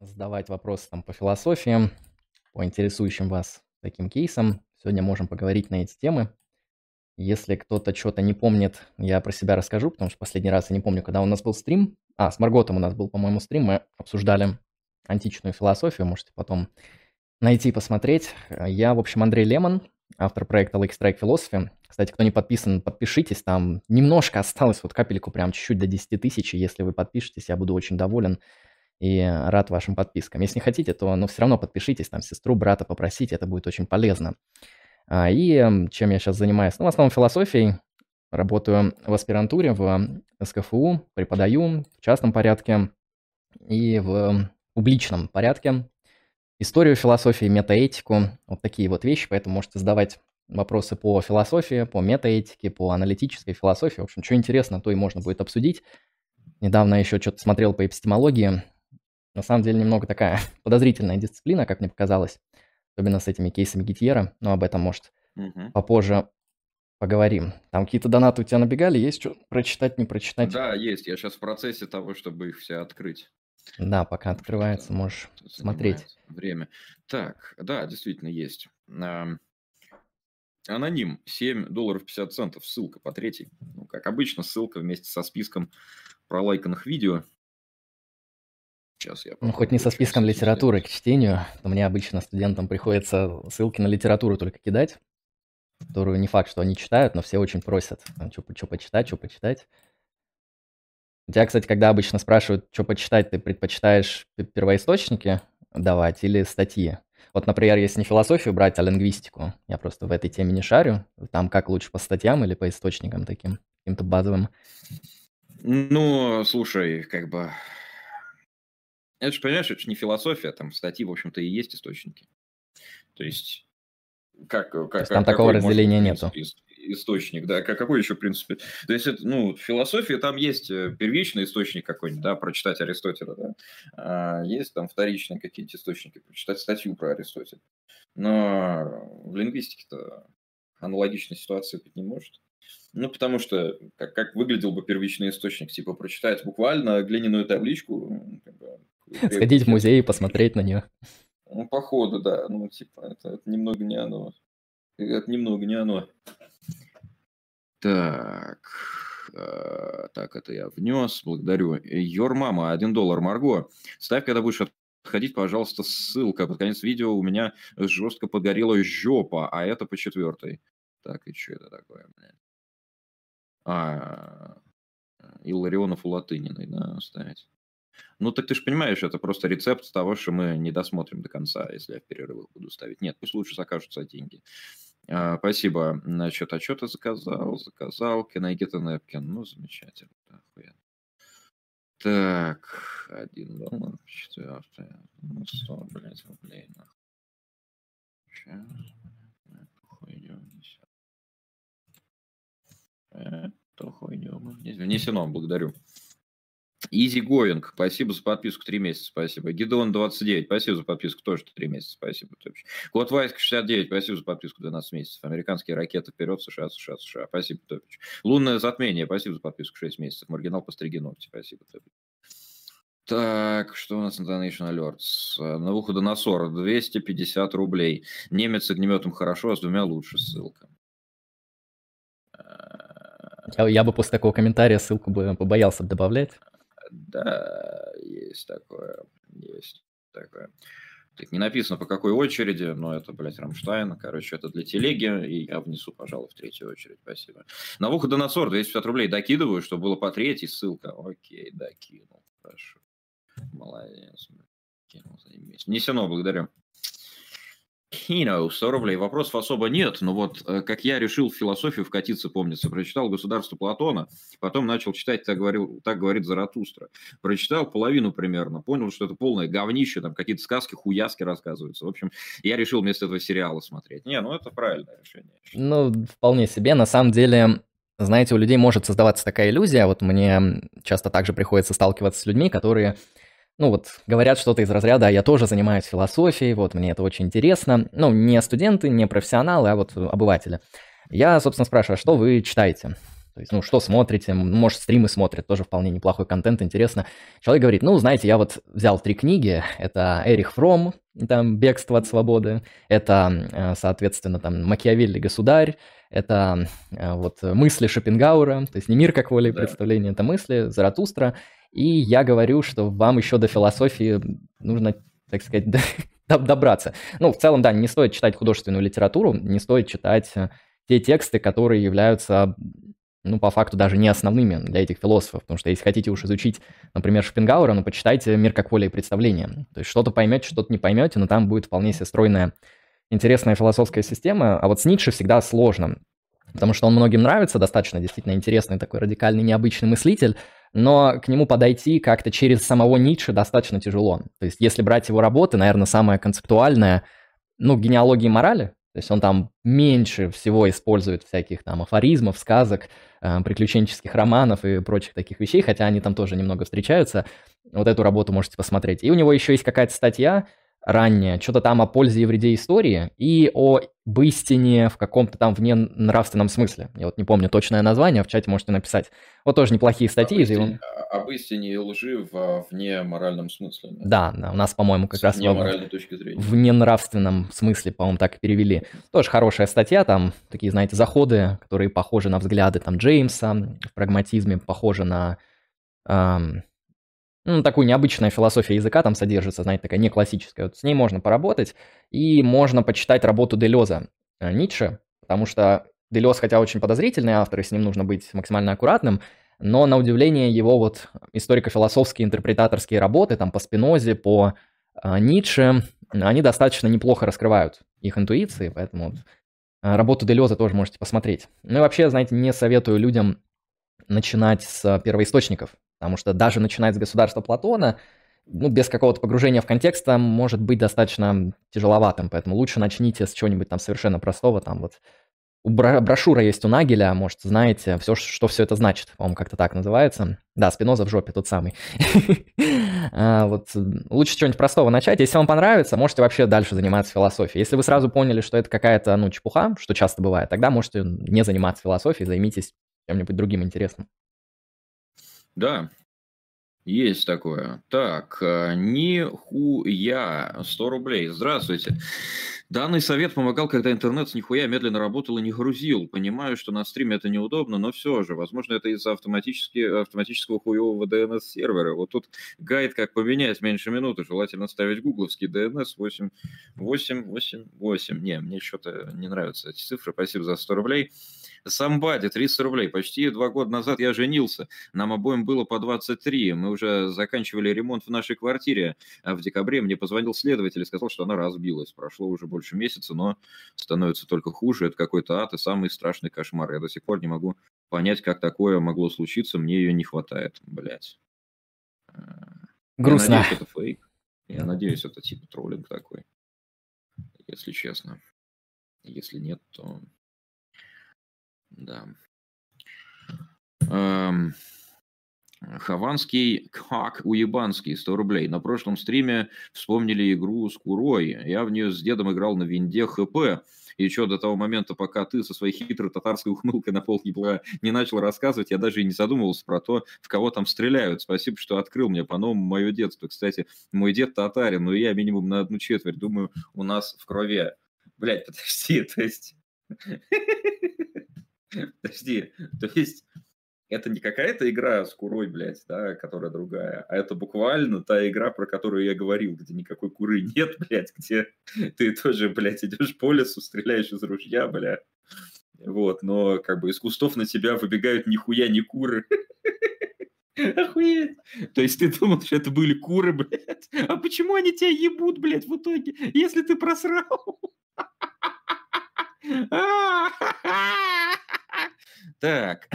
задавать вопросы там по философии, по интересующим вас таким кейсам. Сегодня можем поговорить на эти темы. Если кто-то что-то не помнит, я про себя расскажу, потому что последний раз я не помню, когда у нас был стрим. А, с Марготом у нас был, по-моему, стрим, мы обсуждали античную философию, можете потом найти, посмотреть. Я, в общем, Андрей Лемон, автор проекта Lake Strike Philosophy. Кстати, кто не подписан, подпишитесь, там немножко осталось, вот капельку, прям чуть-чуть до 10 тысяч, если вы подпишетесь, я буду очень доволен и рад вашим подпискам. Если не хотите, то ну, все равно подпишитесь, там сестру, брата попросите, это будет очень полезно. А, и чем я сейчас занимаюсь? Ну, в основном философией. Работаю в аспирантуре, в СКФУ, преподаю в частном порядке и в публичном порядке. Историю философии, метаэтику, вот такие вот вещи, поэтому можете задавать вопросы по философии, по метаэтике, по аналитической философии. В общем, что интересно, то и можно будет обсудить. Недавно еще что-то смотрел по эпистемологии. На самом деле немного такая подозрительная дисциплина, как мне показалось особенно с этими кейсами Гитьера, но об этом, может, угу. попозже поговорим. Там какие-то донаты у тебя набегали, есть что прочитать, не прочитать? Да, есть. Я сейчас в процессе того, чтобы их все открыть. Да, пока открывается, можешь смотреть. Время. Так, да, действительно есть. Аноним, 7 долларов 50 центов, ссылка по третьей. Ну, как обычно, ссылка вместе со списком пролайканных видео. Сейчас я ну, хоть не со списком литературы к чтению, то мне обычно студентам приходится ссылки на литературу только кидать, которую не факт, что они читают, но все очень просят, что, что почитать, что почитать. У тебя, кстати, когда обычно спрашивают, что почитать, ты предпочитаешь первоисточники давать или статьи? Вот, например, если не философию брать, а лингвистику, я просто в этой теме не шарю, там как лучше по статьям или по источникам таким, каким-то базовым? Ну, слушай, как бы это же, понимаешь, это же не философия, там статьи, в общем-то, и есть источники. То есть, как... как То есть там такого разделения нету. Источник, да, как, какой еще, в принципе. То есть, это, ну, философия, там есть э, первичный источник какой-нибудь, да, прочитать Аристотеля, да. А есть там вторичные какие-то источники, прочитать статью про Аристотеля. Но в лингвистике-то аналогичной ситуации быть не может. Ну, потому что как, как выглядел бы первичный источник? Типа прочитать буквально глиняную табличку. Как бы, Сходить в музей и посмотреть на нее. Ну, походу, да. Ну, типа, это, это немного не оно. Это немного не оно. Так. Э, так, это я внес. Благодарю. Йор мама, 1 доллар. Марго, ставь, когда будешь отходить, пожалуйста, ссылка. Под конец видео у меня жестко подгорела жопа, а это по четвертой. Так, и что это такое, блядь? А, Илларионов у Латыниной, да, оставить. Ну, так ты же понимаешь, это просто рецепт того, что мы не досмотрим до конца, если я в перерывах буду ставить. Нет, пусть лучше закажутся деньги. А, спасибо. А что ты заказал? Заказал. Can I get a napkin? Ну, замечательно. Охуенно. Так, один доллар, четвертый. Ну, сто, блядь, рублей, нахуй. Сейчас. Хуйню несет. Это хуйню. Внесено, благодарю. Easy Going, спасибо за подписку, 3 месяца, спасибо. Гидон 29, спасибо за подписку, тоже 3 месяца, спасибо. Кот Вайск 69, спасибо за подписку, 12 месяцев. Американские ракеты вперед, США, США, США, спасибо, Топич. Лунное затмение, спасибо за подписку, 6 месяцев. Маргинал постриги ногти, спасибо, Топич. Так, что у нас на Donation Alerts? На выхода на 40, 250 рублей. Немец с огнеметом хорошо, а с двумя лучше, ссылка. Я, я бы после такого комментария ссылку бы побоялся добавлять. Да, есть такое, есть такое. Так, не написано по какой очереди, но это, блядь, Рамштайн. Короче, это для телеги, и я внесу, пожалуй, в третью очередь. Спасибо. На выход на 40 250 рублей докидываю, чтобы было по третьей ссылка. Окей, докинул. Хорошо. Молодец. Кинул, заебись. Внесено, благодарю. Кино, 100 рублей. Вопросов особо нет, но вот э, как я решил в философию вкатиться, помнится, прочитал «Государство Платона», потом начал читать «Так, говорил, так говорит Заратустра». Прочитал половину примерно, понял, что это полное говнище, там какие-то сказки, хуяски рассказываются. В общем, я решил вместо этого сериала смотреть. Не, ну это правильное решение. Ну, вполне себе. На самом деле, знаете, у людей может создаваться такая иллюзия, вот мне часто также приходится сталкиваться с людьми, которые ну вот говорят что-то из разряда, я тоже занимаюсь философией, вот мне это очень интересно. Ну, не студенты, не профессионалы, а вот обыватели. Я, собственно, спрашиваю, а что вы читаете? То есть, ну, что смотрите, может, стримы смотрят, тоже вполне неплохой контент, интересно. Человек говорит, ну, знаете, я вот взял три книги, это Эрих Фром, там, «Бегство от свободы», это, э, соответственно, там, «Макиавелли. Государь», это э, вот мысли Шопенгауэра, то есть не мир как воля и да. представление, это мысли Заратустра, и я говорю, что вам еще до философии нужно, так сказать, добраться. Ну, в целом, да, не стоит читать художественную литературу, не стоит читать те тексты, которые являются, ну, по факту даже не основными для этих философов, потому что если хотите уж изучить, например, Шопенгауэра, ну, почитайте «Мир как воля и представление». То есть что-то поймете, что-то не поймете, но там будет вполне себе стройная, интересная философская система. А вот с Ницше всегда сложно, потому что он многим нравится, достаточно действительно интересный такой радикальный, необычный мыслитель, но к нему подойти как-то через самого Ницше достаточно тяжело. То есть если брать его работы, наверное, самая концептуальная, ну, генеалогии морали, то есть он там меньше всего использует всяких там афоризмов, сказок, приключенческих романов и прочих таких вещей, хотя они там тоже немного встречаются. Вот эту работу можете посмотреть. И у него еще есть какая-то статья, ранее, что-то там о пользе и вреде истории и о истине в каком-то там вне нравственном смысле. Я вот не помню точное название, в чате можете написать. Вот тоже неплохие статьи. Об истине, об истине и лжи в вне моральном смысле. Да, да, у нас, по-моему, как С раз вне моральной точки зрения. в ненравственном смысле, по-моему, так и перевели. Тоже хорошая статья, там такие, знаете, заходы, которые похожи на взгляды там Джеймса в прагматизме, похожи на эм, ну, такую необычная философия языка там содержится, знаете, такая не классическая. Вот с ней можно поработать, и можно почитать работу Делеза э, Ницше, потому что Делез, хотя очень подозрительный автор, и с ним нужно быть максимально аккуратным, но на удивление его вот историко-философские интерпретаторские работы, там по Спинозе, по э, Ницше, они достаточно неплохо раскрывают их интуиции, поэтому вот, э, работу Делеза тоже можете посмотреть. Ну и вообще, знаете, не советую людям начинать с первоисточников, Потому что даже начинать с государства Платона, ну, без какого-то погружения в контекст, там может быть достаточно тяжеловатым. Поэтому лучше начните с чего-нибудь там совершенно простого. Там вот у брошюра есть у Нагеля, может, знаете, все, что все это значит, по-моему, как-то так называется. Да, Спиноза в жопе, тот самый. А, вот лучше чего-нибудь простого начать. Если вам понравится, можете вообще дальше заниматься философией. Если вы сразу поняли, что это какая-то, ну, чепуха, что часто бывает, тогда можете не заниматься философией, займитесь чем-нибудь другим интересным. Да, есть такое. Так, э, нихуя, 100 рублей. Здравствуйте. Данный совет помогал, когда интернет с нихуя медленно работал и не грузил. Понимаю, что на стриме это неудобно, но все же. Возможно, это из-за автоматически, автоматического хуевого DNS-сервера. Вот тут гайд, как поменять меньше минуты. Желательно ставить гугловский DNS 8, 8, 8, 8. Не, мне что-то не нравятся эти цифры. Спасибо за 100 рублей. Самбади, 300 рублей. Почти два года назад я женился. Нам обоим было по 23. Мы уже заканчивали ремонт в нашей квартире. А в декабре мне позвонил следователь и сказал, что она разбилась. Прошло уже больше месяца, но становится только хуже. Это какой-то ад и самый страшный кошмар. Я до сих пор не могу понять, как такое могло случиться. Мне ее не хватает. Блять. Грустно. Я надеюсь, это фейк. Я надеюсь, это типа троллинг такой. Если честно. Если нет, то да. Эм, Хованский как уебанский, 100 рублей. На прошлом стриме вспомнили игру с Курой. Я в нее с дедом играл на винде ХП. И что, до того момента, пока ты со своей хитрой татарской ухмылкой на пол не начал рассказывать, я даже и не задумывался про то, в кого там стреляют. Спасибо, что открыл мне по-новому мое детство. Кстати, мой дед татарин, но я минимум на одну четверть. Думаю, у нас в крови. Блять, подожди, то есть... Подожди, то есть это не какая-то игра с курой, блядь, да, которая другая, а это буквально та игра, про которую я говорил, где никакой куры нет, блядь, где ты тоже, блядь, идешь по лесу, стреляешь из ружья, бля. Вот, но как бы из кустов на тебя выбегают нихуя не куры. Охуеть. То есть ты думал, что это были куры, блядь? А почему они тебя ебут, блядь, в итоге, если ты просрал? Так.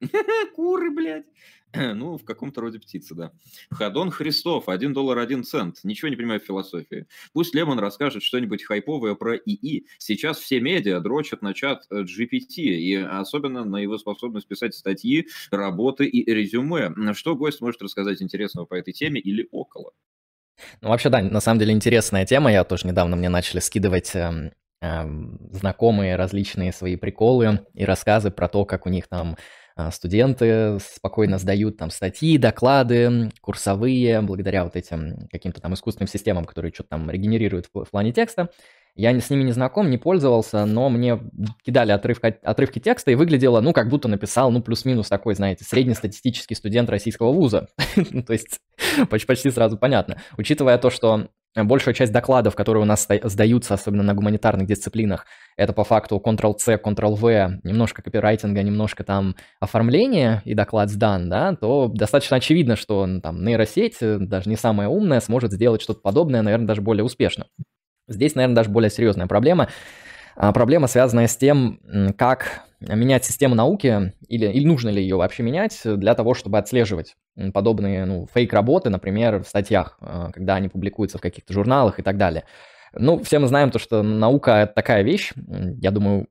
Куры, блядь. Ну, в каком-то роде птицы, да. Хадон Христов, 1 доллар 1 цент. Ничего не понимаю в философии. Пусть Лемон расскажет что-нибудь хайповое про ИИ. Сейчас все медиа дрочат на чат GPT, и особенно на его способность писать статьи, работы и резюме. Что гость может рассказать интересного по этой теме или около? Ну, вообще, да, на самом деле интересная тема. Я тоже недавно мне начали скидывать эм, знакомые различные свои приколы и рассказы про то, как у них там а, студенты спокойно сдают там статьи, доклады, курсовые, благодаря вот этим каким-то там искусственным системам, которые что-то там регенерируют в, плане текста. Я с ними не знаком, не пользовался, но мне кидали отрывка, отрывки текста и выглядело, ну, как будто написал, ну, плюс-минус такой, знаете, среднестатистический студент российского вуза. Ну, то есть почти сразу понятно. Учитывая то, что большая часть докладов, которые у нас сдаются, особенно на гуманитарных дисциплинах, это по факту Ctrl-C, Ctrl-V, немножко копирайтинга, немножко там оформления, и доклад сдан, да, то достаточно очевидно, что там нейросеть, э, даже не самая умная, сможет сделать что-то подобное, наверное, даже более успешно. Здесь, наверное, даже более серьезная проблема. А, проблема, связанная с тем, как менять систему науки, или, или нужно ли ее вообще менять для того, чтобы отслеживать подобные ну, фейк-работы, например, в статьях, а, когда они публикуются в каких-то журналах и так далее. Ну, все мы знаем то, что наука — это такая вещь, я думаю,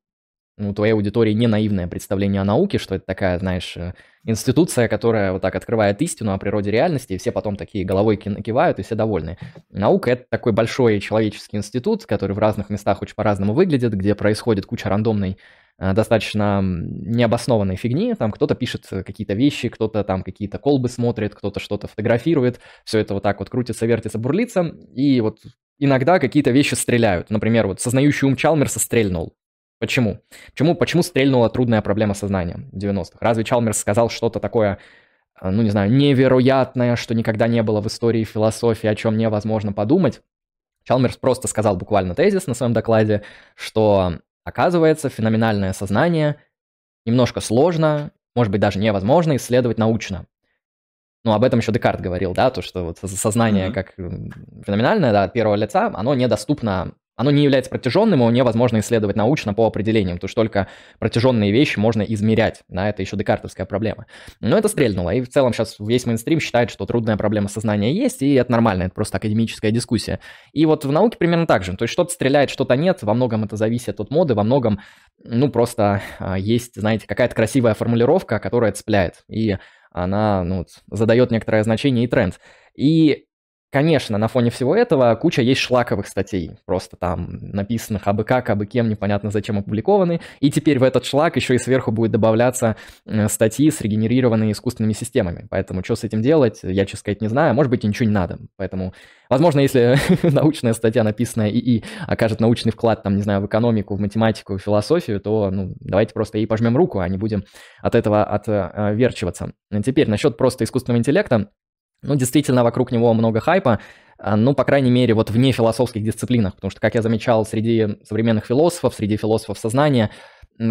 у твоей аудитории не наивное представление о науке, что это такая, знаешь, э, институция, которая вот так открывает истину о природе реальности, и все потом такие головой кивают, и все довольны. Наука — это такой большой человеческий институт, который в разных местах очень по-разному выглядит, где происходит куча рандомной э, достаточно необоснованной фигни, там кто-то пишет какие-то вещи, кто-то там какие-то колбы смотрит, кто-то что-то фотографирует, все это вот так вот крутится, вертится, бурлится, и вот иногда какие-то вещи стреляют. Например, вот сознающий ум Чалмерса стрельнул. Почему? Почему, почему стрельнула трудная проблема сознания в 90-х? Разве Чалмерс сказал что-то такое, э, ну не знаю, невероятное, что никогда не было в истории философии, о чем невозможно подумать? Чалмерс просто сказал буквально тезис на своем докладе, что оказывается феноменальное сознание немножко сложно, может быть даже невозможно исследовать научно. Ну, об этом еще Декарт говорил, да, то, что вот сознание mm-hmm. как феноменальное, да, от первого лица, оно недоступно оно не является протяженным, его невозможно исследовать научно по определениям, потому что только протяженные вещи можно измерять. Да, это еще декартовская проблема. Но это стрельнуло, и в целом сейчас весь мейнстрим считает, что трудная проблема сознания есть, и это нормально, это просто академическая дискуссия. И вот в науке примерно так же. То есть что-то стреляет, что-то нет, во многом это зависит от моды, во многом, ну, просто а, есть, знаете, какая-то красивая формулировка, которая цепляет, и она, ну, задает некоторое значение и тренд. И Конечно, на фоне всего этого куча есть шлаковых статей, просто там написанных абы как, абы кем, непонятно зачем опубликованы, и теперь в этот шлак еще и сверху будет добавляться э, статьи, срегенерированные искусственными системами. Поэтому что с этим делать, я, честно сказать, не знаю, может быть, и ничего не надо. Поэтому, возможно, если научная статья, написанная ИИ, окажет научный вклад, там, не знаю, в экономику, в математику, в философию, то, ну, давайте просто ей пожмем руку, а не будем от этого отверчиваться. Теперь, насчет просто искусственного интеллекта, ну, действительно, вокруг него много хайпа, а, ну, по крайней мере, вот вне философских дисциплинах, потому что, как я замечал, среди современных философов, среди философов сознания,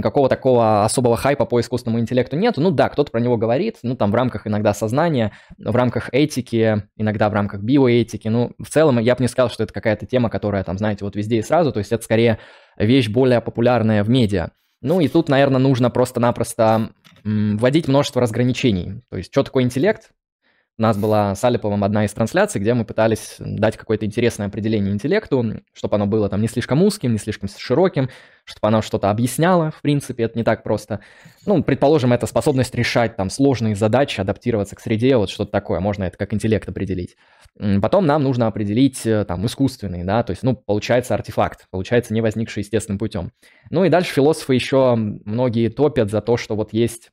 какого такого особого хайпа по искусственному интеллекту нету. Ну да, кто-то про него говорит, ну там в рамках иногда сознания, в рамках этики, иногда в рамках биоэтики. Ну, в целом я бы не сказал, что это какая-то тема, которая там, знаете, вот везде и сразу, то есть это скорее вещь более популярная в медиа. Ну и тут, наверное, нужно просто-напросто вводить множество разграничений. То есть, что такое интеллект, у нас была с Алиповым одна из трансляций, где мы пытались дать какое-то интересное определение интеллекту, чтобы оно было там не слишком узким, не слишком широким, чтобы оно что-то объясняло, в принципе, это не так просто. Ну, предположим, это способность решать там сложные задачи, адаптироваться к среде, вот что-то такое, можно это как интеллект определить. Потом нам нужно определить э, там искусственный, да, то есть, ну, получается артефакт, получается не возникший естественным путем. Ну и дальше философы еще многие топят за то, что вот есть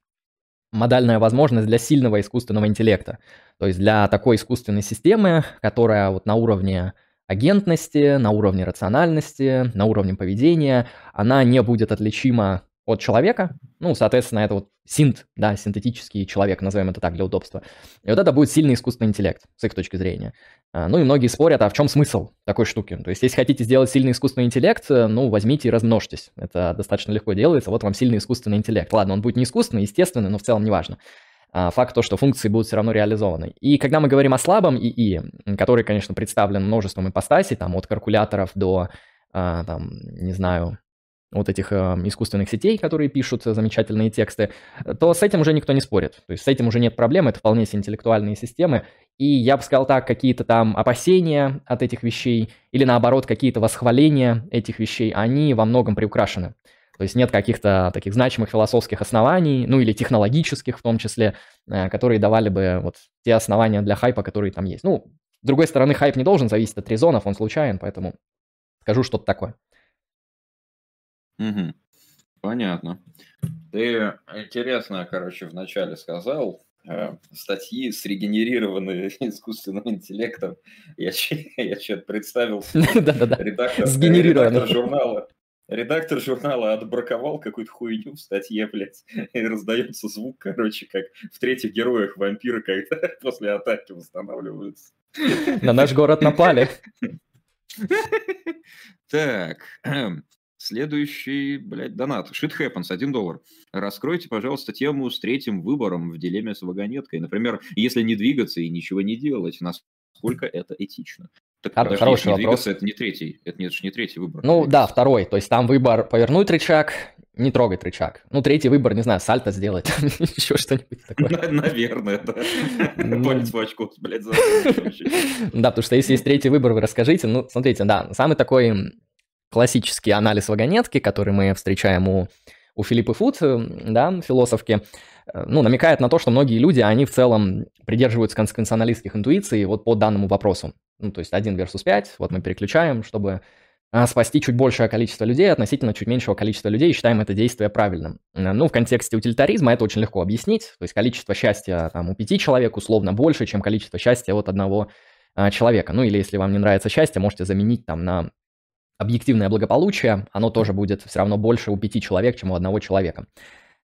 модальная возможность для сильного искусственного интеллекта. То есть для такой искусственной системы, которая вот на уровне агентности, на уровне рациональности, на уровне поведения, она не будет отличима от человека. Ну, соответственно, это вот синт, да, синтетический человек, назовем это так для удобства. И вот это будет сильный искусственный интеллект, с их точки зрения. А, ну и многие спорят, а в чем смысл такой штуки? То есть, если хотите сделать сильный искусственный интеллект, ну, возьмите и размножьтесь. Это достаточно легко делается. Вот вам сильный искусственный интеллект. Ладно, он будет не искусственный, естественный, но в целом неважно. А, факт то, что функции будут все равно реализованы. И когда мы говорим о слабом ИИ, который, конечно, представлен множеством ипостасей, там, от калькуляторов до, а, там, не знаю, вот этих э, искусственных сетей, которые пишут замечательные тексты, то с этим уже никто не спорит. То есть с этим уже нет проблем, это вполне себе интеллектуальные системы. И я бы сказал так, какие-то там опасения от этих вещей или наоборот какие-то восхваления этих вещей, они во многом приукрашены. То есть нет каких-то таких значимых философских оснований, ну или технологических в том числе, э, которые давали бы вот те основания для хайпа, которые там есть. Ну, с другой стороны, хайп не должен зависеть от резонов, он случайен, поэтому скажу что-то такое. Угу. Понятно. Ты интересно, короче, вначале сказал, э, статьи срегенерированные искусственным интеллектом. Я, я что-то представил редактор, редактор журнала. Редактор журнала отбраковал какую-то хуйню в статье, блядь, и раздается звук, короче, как в третьих героях вампиры когда после атаки восстанавливаются. На наш город напали. Так, Следующий, блядь, донат. Shit happens, 1 доллар. Раскройте, пожалуйста, тему с третьим выбором в дилемме с вагонеткой. Например, если не двигаться и ничего не делать, насколько это этично? Так, а, подожди, хороший не вопрос. двигаться, это не третий, это не, это не третий выбор. Ну да, второй. То есть там выбор повернуть рычаг, не трогать рычаг. Ну, третий выбор, не знаю, сальто сделать, еще что-нибудь такое. Наверное, да. Палец в очко, блядь, Да, потому что если есть третий выбор, вы расскажите. Ну, смотрите, да, самый такой классический анализ вагонетки, который мы встречаем у, у Филиппа Фуд, э, да, философки, э, ну, намекает на то, что многие люди, они в целом придерживаются конституционалистских интуиций вот по данному вопросу. Ну, то есть 1 versus 5, вот мы переключаем, чтобы а, спасти чуть большее количество людей относительно чуть меньшего количества людей и считаем это действие правильным. Э, ну, в контексте утилитаризма это очень легко объяснить. То есть количество счастья там, у пяти человек условно больше, чем количество счастья от одного а, человека. Ну, или если вам не нравится счастье, можете заменить там на объективное благополучие, оно тоже будет все равно больше у пяти человек, чем у одного человека.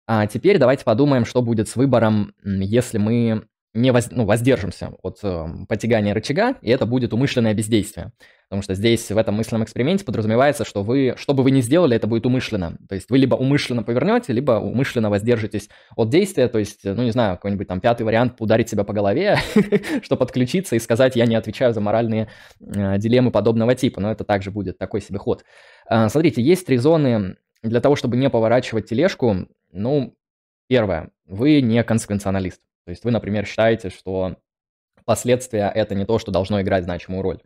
А теперь давайте подумаем, что будет с выбором, если мы не воз, ну, воздержимся от э, потягания рычага, и это будет умышленное бездействие. Потому что здесь в этом мысленном эксперименте подразумевается, что вы, что бы вы ни сделали, это будет умышленно. То есть вы либо умышленно повернете, либо умышленно воздержитесь от действия. То есть, ну не знаю, какой-нибудь там пятый вариант ударить себя по голове, чтобы подключиться и сказать, я не отвечаю за моральные э, дилеммы подобного типа. Но это также будет такой себе ход. Э, смотрите, есть три зоны для того, чтобы не поворачивать тележку. Ну, первое, вы не консеквенционалист. То есть вы, например, считаете, что последствия – это не то, что должно играть значимую роль.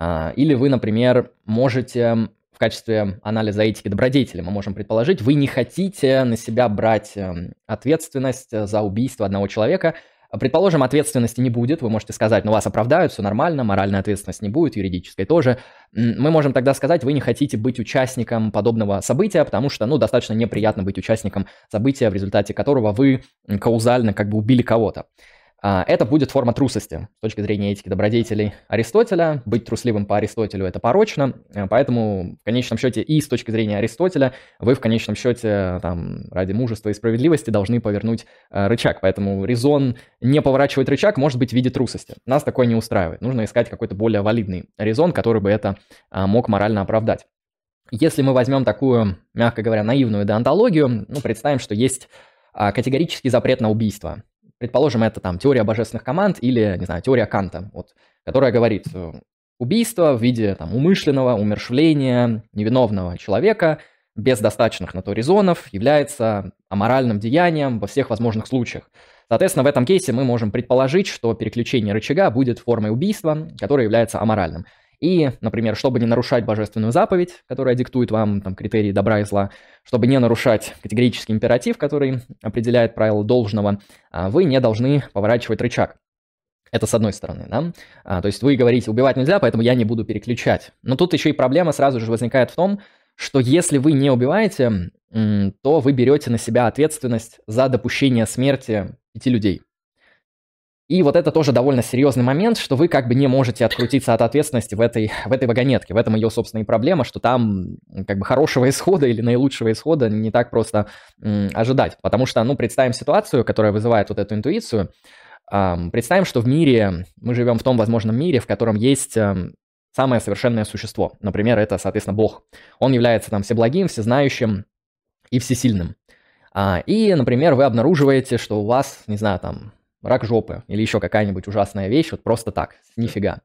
А, или вы, например, можете в качестве анализа этики добродетели, мы можем предположить, вы не хотите на себя брать эм, ответственность за убийство одного человека. Предположим, ответственности не будет, вы можете сказать, ну вас оправдают, все нормально, моральной ответственности не будет, юридической тоже. Мы можем тогда сказать, вы не хотите быть участником подобного события, потому что, ну, достаточно неприятно быть участником события, в результате которого вы каузально как бы убили кого-то. А, это будет форма трусости с точки зрения этики добродетелей Аристотеля. Быть трусливым по Аристотелю – это порочно, э, поэтому в конечном счете и с точки зрения Аристотеля вы в конечном счете там, ради мужества и справедливости должны повернуть э, рычаг. Поэтому резон не поворачивать рычаг может быть в виде трусости. Нас такое не устраивает. Нужно искать какой-то более валидный резон, который бы это а, мог морально оправдать. Если мы возьмем такую, мягко говоря, наивную деонтологию, ну, представим, что есть а, категорический запрет на убийство. Предположим, это там теория божественных команд или, не знаю, теория Канта, вот, которая говорит, э, убийство в виде там, умышленного умершвления невиновного человека без достаточных на то резонов является аморальным деянием во всех возможных случаях. Соответственно, в этом кейсе мы можем предположить, что переключение рычага будет формой убийства, которое является аморальным. И, например, чтобы не нарушать божественную заповедь, которая диктует вам там, критерии добра и зла, чтобы не нарушать категорический императив, который определяет правила должного, а, вы не должны поворачивать рычаг. Это с одной стороны, да? А, то есть вы говорите, убивать нельзя, поэтому я не буду переключать. Но тут еще и проблема сразу же возникает в том, что если вы не убиваете, то вы берете на себя ответственность за допущение смерти пяти людей. И вот это тоже довольно серьезный момент, что вы как бы не можете открутиться от ответственности в этой, в этой вагонетке. В этом ее, собственно, и проблема, что там как бы хорошего исхода или наилучшего исхода не так просто м, ожидать. Потому что, ну, представим ситуацию, которая вызывает вот эту интуицию. Эм, представим, что в мире, мы живем в том возможном мире, в котором есть эм, самое совершенное существо. Например, это, соответственно, Бог. Он является там всеблагим, всезнающим и всесильным. А, и, например, вы обнаруживаете, что у вас, не знаю, там рак жопы или еще какая-нибудь ужасная вещь, вот просто так, нифига.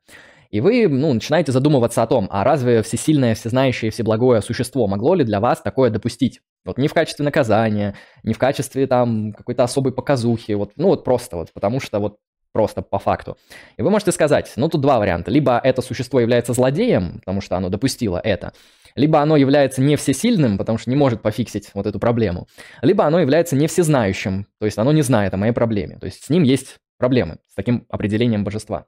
И вы ну, начинаете задумываться о том, а разве всесильное, всезнающее, всеблагое существо могло ли для вас такое допустить? Вот не в качестве наказания, не в качестве там какой-то особой показухи, вот, ну вот просто вот, потому что вот просто по факту. И вы можете сказать, ну тут два варианта. Либо это существо является злодеем, потому что оно допустило это, либо оно является не всесильным, потому что не может пофиксить вот эту проблему, либо оно является не всезнающим, то есть оно не знает о моей проблеме, то есть с ним есть проблемы, с таким определением божества.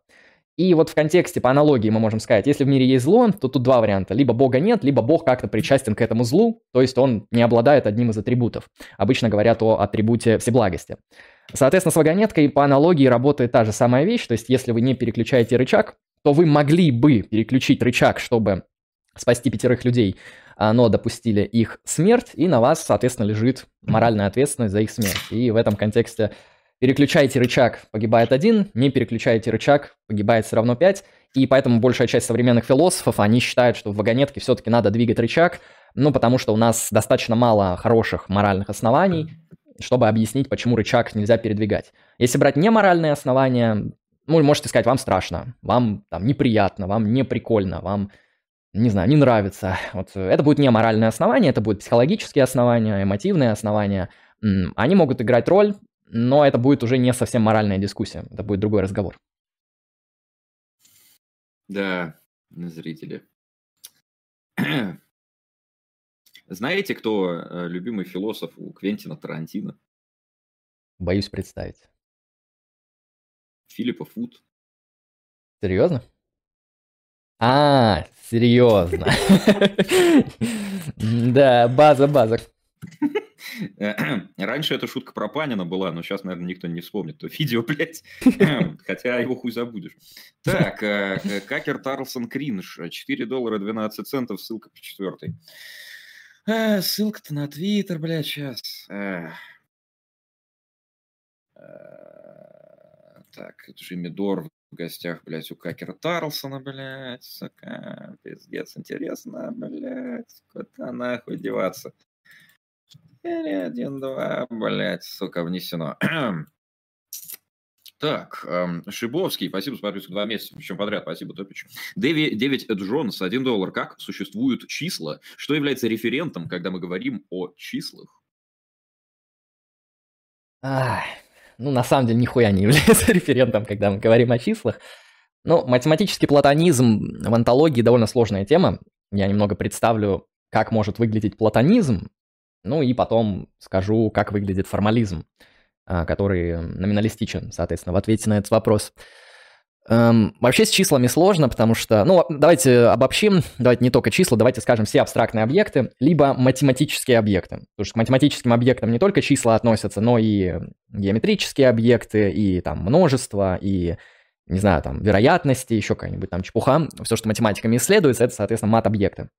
И вот в контексте, по аналогии мы можем сказать, если в мире есть зло, то тут два варианта. Либо Бога нет, либо Бог как-то причастен к этому злу, то есть он не обладает одним из атрибутов. Обычно говорят о атрибуте всеблагости. Соответственно, с вагонеткой по аналогии работает та же самая вещь, то есть если вы не переключаете рычаг, то вы могли бы переключить рычаг, чтобы спасти пятерых людей, но допустили их смерть, и на вас, соответственно, лежит моральная ответственность за их смерть. И в этом контексте переключаете рычаг, погибает один, не переключаете рычаг, погибает все равно пять. И поэтому большая часть современных философов, они считают, что в вагонетке все-таки надо двигать рычаг, ну, потому что у нас достаточно мало хороших моральных оснований, чтобы объяснить, почему рычаг нельзя передвигать. Если брать неморальные основания, ну, можете сказать, вам страшно, вам там неприятно, вам не прикольно, вам, не знаю, не нравится. Вот это будет не моральное основание, это будут психологические основания, эмотивные основания. Они могут играть роль, но это будет уже не совсем моральная дискуссия, это будет другой разговор. Да, зрители. Знаете, кто э, любимый философ у Квентина Тарантино? Боюсь представить. Филиппа Фуд. Серьезно? А, серьезно. Да, база, база. Раньше эта шутка про Панина была, но сейчас, наверное, никто не вспомнит то видео, блядь. Хотя его хуй забудешь. Так, э, э, Какер Тарлсон Кринж. 4 доллара 12 центов, ссылка по четвертой. Э, ссылка-то на Твиттер, блядь, сейчас. Так, Джимми Дор в гостях, блядь, у Какера Тарлсона, блядь, сука, пиздец, интересно, блядь, куда нахуй деваться. Или один, два, блядь, сука, внесено. Так, эм, Шибовский, спасибо за подписку два месяца, причем подряд, спасибо, Топич. Дэви, Дэвид Джонс, один доллар. Как существуют числа? Что является референтом, когда мы говорим о числах? Ах, ну, на самом деле, нихуя не является референтом, когда мы говорим о числах. Ну, математический платонизм в антологии довольно сложная тема. Я немного представлю, как может выглядеть платонизм, ну и потом скажу, как выглядит формализм, а, который номиналистичен, соответственно, в ответе на этот вопрос. Эм, вообще с числами сложно, потому что, ну, давайте обобщим, давайте не только числа, давайте скажем все абстрактные объекты, либо математические объекты. Потому что к математическим объектам не только числа относятся, но и геометрические объекты, и там множество, и, не знаю, там вероятности, еще какая-нибудь там чепуха. Все, что математиками исследуется, это, соответственно, мат-объекты.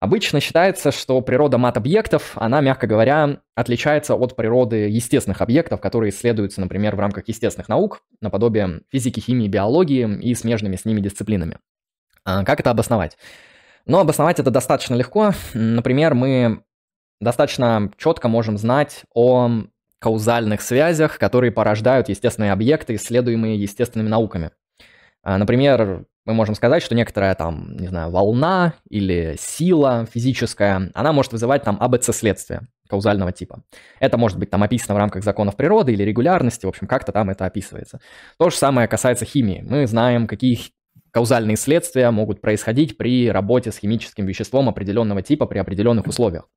Обычно считается, что природа мат-объектов, она, мягко говоря, отличается от природы естественных объектов, которые исследуются, например, в рамках естественных наук, наподобие физики, химии, биологии и смежными с ними дисциплинами. А как это обосновать? Но ну, обосновать это достаточно легко. Например, мы достаточно четко можем знать о каузальных связях, которые порождают естественные объекты, исследуемые естественными науками. А, например, мы можем сказать, что некоторая там, не знаю, волна или сила физическая, она может вызывать там АБЦ-следствие каузального типа. Это может быть там описано в рамках законов природы или регулярности, в общем, как-то там это описывается. То же самое касается химии. Мы знаем, какие каузальные следствия могут происходить при работе с химическим веществом определенного типа при определенных условиях.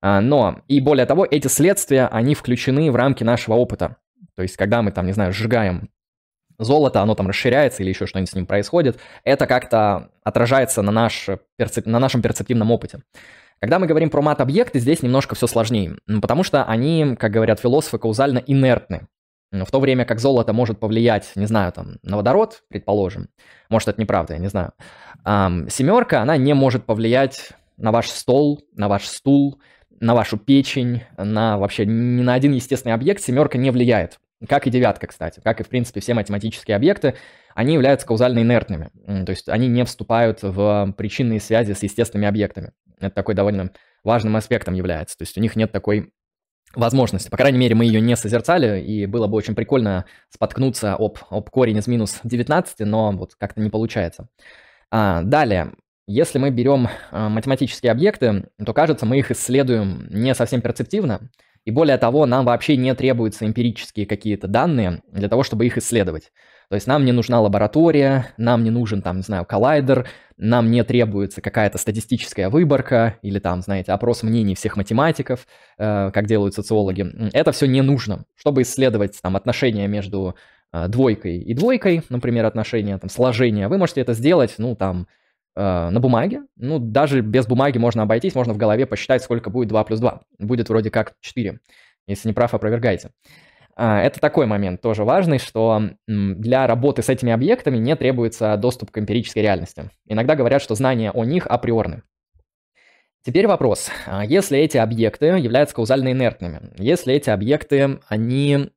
А, но, и более того, эти следствия, они включены в рамки нашего опыта. То есть, когда мы там, не знаю, сжигаем золото, оно там расширяется или еще что-нибудь с ним происходит, это как-то отражается на, наш, перцеп... на нашем перцептивном опыте. Когда мы говорим про мат-объекты, здесь немножко все сложнее, потому что они, как говорят философы, каузально инертны. В то время как золото может повлиять, не знаю, там, на водород, предположим, может, это неправда, я не знаю, эм, семерка, она не может повлиять на ваш стол, на ваш стул, на вашу печень, на вообще ни на один естественный объект семерка не влияет. Как и девятка, кстати, как и, в принципе, все математические объекты, они являются каузально инертными. То есть они не вступают в причинные связи с естественными объектами. Это такой довольно важным аспектом является. То есть у них нет такой возможности. По крайней мере, мы ее не созерцали, и было бы очень прикольно споткнуться об, об корень из минус 19, но вот как-то не получается. А, далее, если мы берем а, математические объекты, то кажется, мы их исследуем не совсем перцептивно, и более того, нам вообще не требуются эмпирические какие-то данные для того, чтобы их исследовать. То есть нам не нужна лаборатория, нам не нужен, там, не знаю, коллайдер, нам не требуется какая-то статистическая выборка или там, знаете, опрос мнений всех математиков, э, как делают социологи. Это все не нужно. Чтобы исследовать там отношения между двойкой и двойкой, например, отношения, там, сложения, вы можете это сделать, ну, там, э, на бумаге. Ну, даже без бумаги можно обойтись, можно в голове посчитать, сколько будет 2 плюс 2. Будет вроде как 4. Если не прав, опровергайте. А, это такой момент тоже важный, что для работы с этими объектами не требуется доступ к эмпирической реальности. Иногда говорят, что знания о них априорны. Теперь вопрос. А если эти объекты являются каузально инертными, если эти объекты, они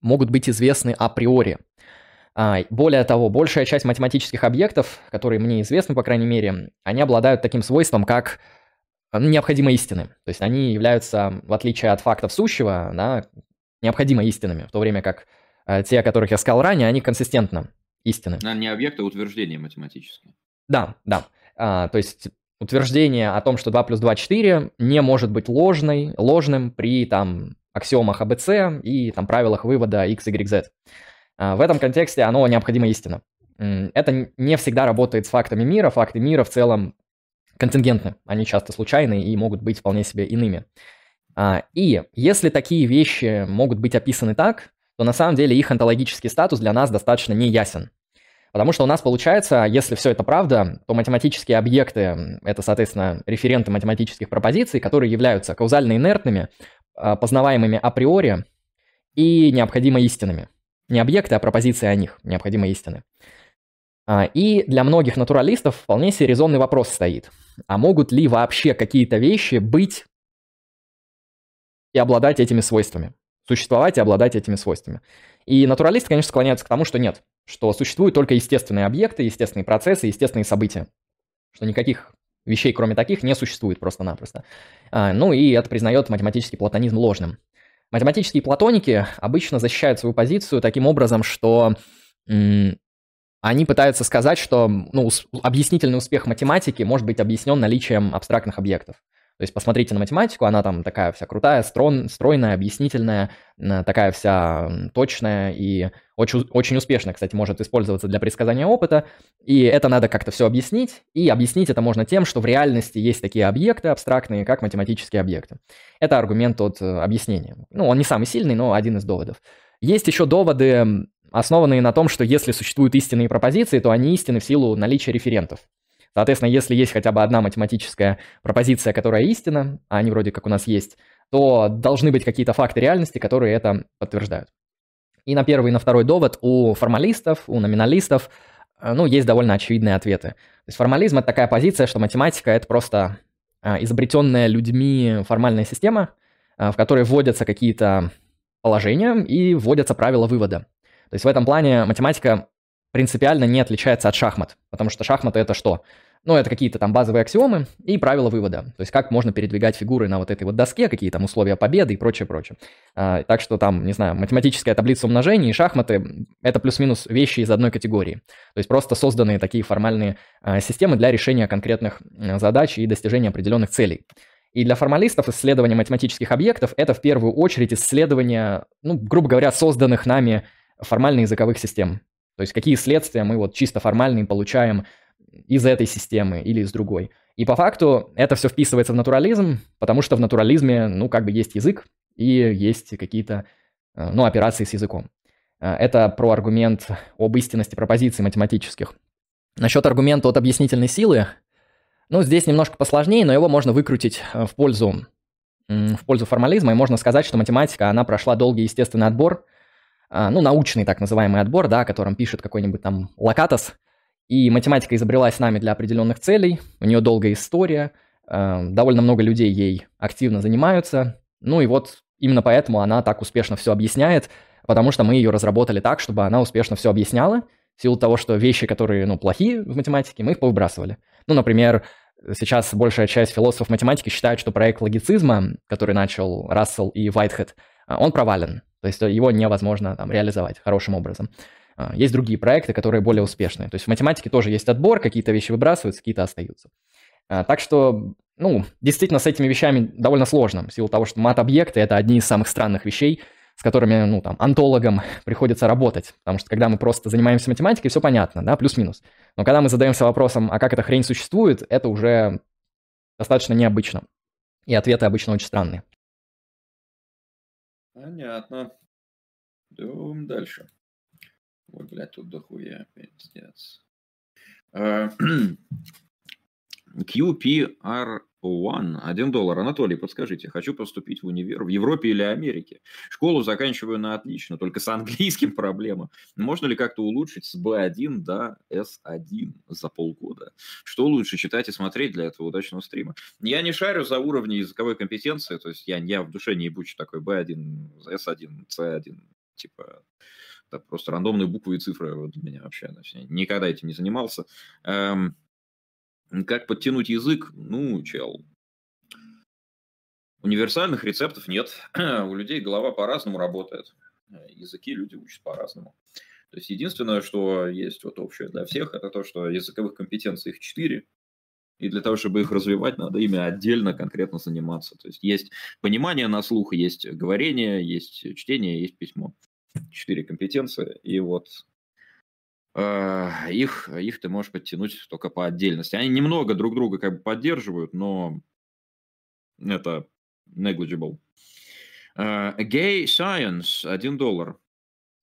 могут быть известны априори, более того, большая часть математических объектов, которые мне известны, по крайней мере, они обладают таким свойством, как необходимые истины. То есть они являются, в отличие от фактов сущего, да, необходимо истинными, в то время как э, те, о которых я сказал ранее, они консистентно истины. А не объекты, а утверждения математические. Да, да. А, то есть утверждение о том, что 2 плюс 2 – 4, не может быть ложной, ложным при там, аксиомах АБЦ и там, правилах вывода x, y, z. А, в этом контексте оно необходимо истина. Это не всегда работает с фактами мира. Факты мира в целом контингентны. Они часто случайны и могут быть вполне себе иными. А, и если такие вещи могут быть описаны так, то на самом деле их онтологический статус для нас достаточно неясен. Потому что у нас получается, если все это правда, то математические объекты – это, соответственно, референты математических пропозиций, которые являются каузально инертными, а, познаваемыми априори и необходимо истинными. Не объекты, а пропозиции о них, необходимо истины. А, и для многих натуралистов вполне себе резонный вопрос стоит. А могут ли вообще какие-то вещи быть и обладать этими свойствами. Существовать и обладать этими свойствами. И натуралисты, конечно, склоняются к тому, что нет, что существуют только естественные объекты, естественные процессы, естественные события. Что никаких вещей, кроме таких, не существует просто-напросто. А, ну и это признает математический платонизм ложным. Математические платоники обычно защищают свою позицию таким образом, что они пытаются сказать, что ну, объяснительный успех математики может быть объяснен наличием абстрактных объектов. То есть посмотрите на математику, она там такая вся крутая, строн, стройная, объяснительная, такая вся точная и очень, очень успешно, кстати, может использоваться для предсказания опыта. И это надо как-то все объяснить. И объяснить это можно тем, что в реальности есть такие объекты абстрактные, как математические объекты. Это аргумент от э, объяснения. Ну, он не самый сильный, но один из доводов. Есть еще доводы, основанные на том, что если существуют истинные пропозиции, то они истинны в силу наличия референтов. Соответственно, если есть хотя бы одна математическая пропозиция, которая истина, а они вроде как у нас есть, то должны быть какие-то факты реальности, которые это подтверждают. И на первый и на второй довод у формалистов, у номиналистов, э, ну, есть довольно очевидные ответы. То есть формализм — это такая позиция, что математика — это просто э, изобретенная людьми формальная система, э, в которой вводятся какие-то положения и вводятся правила вывода. То есть в этом плане математика принципиально не отличается от шахмат, потому что шахматы это что? Ну, это какие-то там базовые аксиомы и правила вывода. То есть как можно передвигать фигуры на вот этой вот доске, какие там условия победы и прочее, прочее. А, так что там, не знаю, математическая таблица умножений и шахматы — это плюс-минус вещи из одной категории. То есть просто созданные такие формальные а, системы для решения конкретных а, задач и достижения определенных целей. И для формалистов исследование математических объектов — это в первую очередь исследование, ну, грубо говоря, созданных нами формально-языковых систем. То есть какие следствия мы вот чисто формальные получаем из этой системы или из другой. И по факту это все вписывается в натурализм, потому что в натурализме, ну, как бы есть язык и есть какие-то, э, ну, операции с языком. Э, это про аргумент об истинности пропозиций математических. Насчет аргумента от объяснительной силы, ну, здесь немножко посложнее, но его можно выкрутить э, в пользу, в пользу формализма, и можно сказать, что математика, она прошла долгий естественный отбор, ну, научный так называемый отбор, да, о котором пишет какой-нибудь там Локатос. И математика изобрелась нами для определенных целей, у нее долгая история, а, довольно много людей ей активно занимаются. Ну и вот именно поэтому она так успешно все объясняет, потому что мы ее разработали так, чтобы она успешно все объясняла, в силу того, что вещи, которые, ну, плохие в математике, мы их повыбрасывали. Ну, например, сейчас большая часть философов математики считают, что проект логицизма, который начал Рассел и Вайтхед, он провален. То есть его невозможно там реализовать хорошим образом. А, есть другие проекты, которые более успешные. То есть в математике тоже есть отбор, какие-то вещи выбрасываются, какие-то остаются. А, так что, ну, действительно, с этими вещами довольно сложно, в силу того, что мат-объекты — это одни из самых странных вещей, с которыми, ну, там, антологам приходится работать. Потому что когда мы просто занимаемся математикой, все понятно, да, плюс-минус. Но когда мы задаемся вопросом, а как эта хрень существует, это уже достаточно необычно. И ответы обычно очень странные. Понятно. Идем дальше. Ой, блядь, тут дохуя, пиздец. Э, QPR One, 1 доллар. Анатолий, подскажите, хочу поступить в универ в Европе или Америке. Школу заканчиваю на отлично, только с английским проблема. Можно ли как-то улучшить с B1 до S1 за полгода? Что лучше читать и смотреть для этого удачного стрима? Я не шарю за уровни языковой компетенции, то есть я, я в душе не ебучий такой B1, S1, C1, типа просто рандомные буквы и цифры вот для меня вообще. Я никогда этим не занимался. Эм, как подтянуть язык? Ну, чел. Универсальных рецептов нет. У людей голова по-разному работает. Языки люди учат по-разному. То есть единственное, что есть вот общее для всех, это то, что языковых компетенций их четыре, и для того, чтобы их развивать, надо ими отдельно конкретно заниматься. То есть есть понимание на слух, есть говорение, есть чтение, есть письмо. Четыре компетенции. И вот их, их ты можешь подтянуть только по отдельности. Они немного друг друга как бы поддерживают, но это negligible. Gay Science, 1 доллар.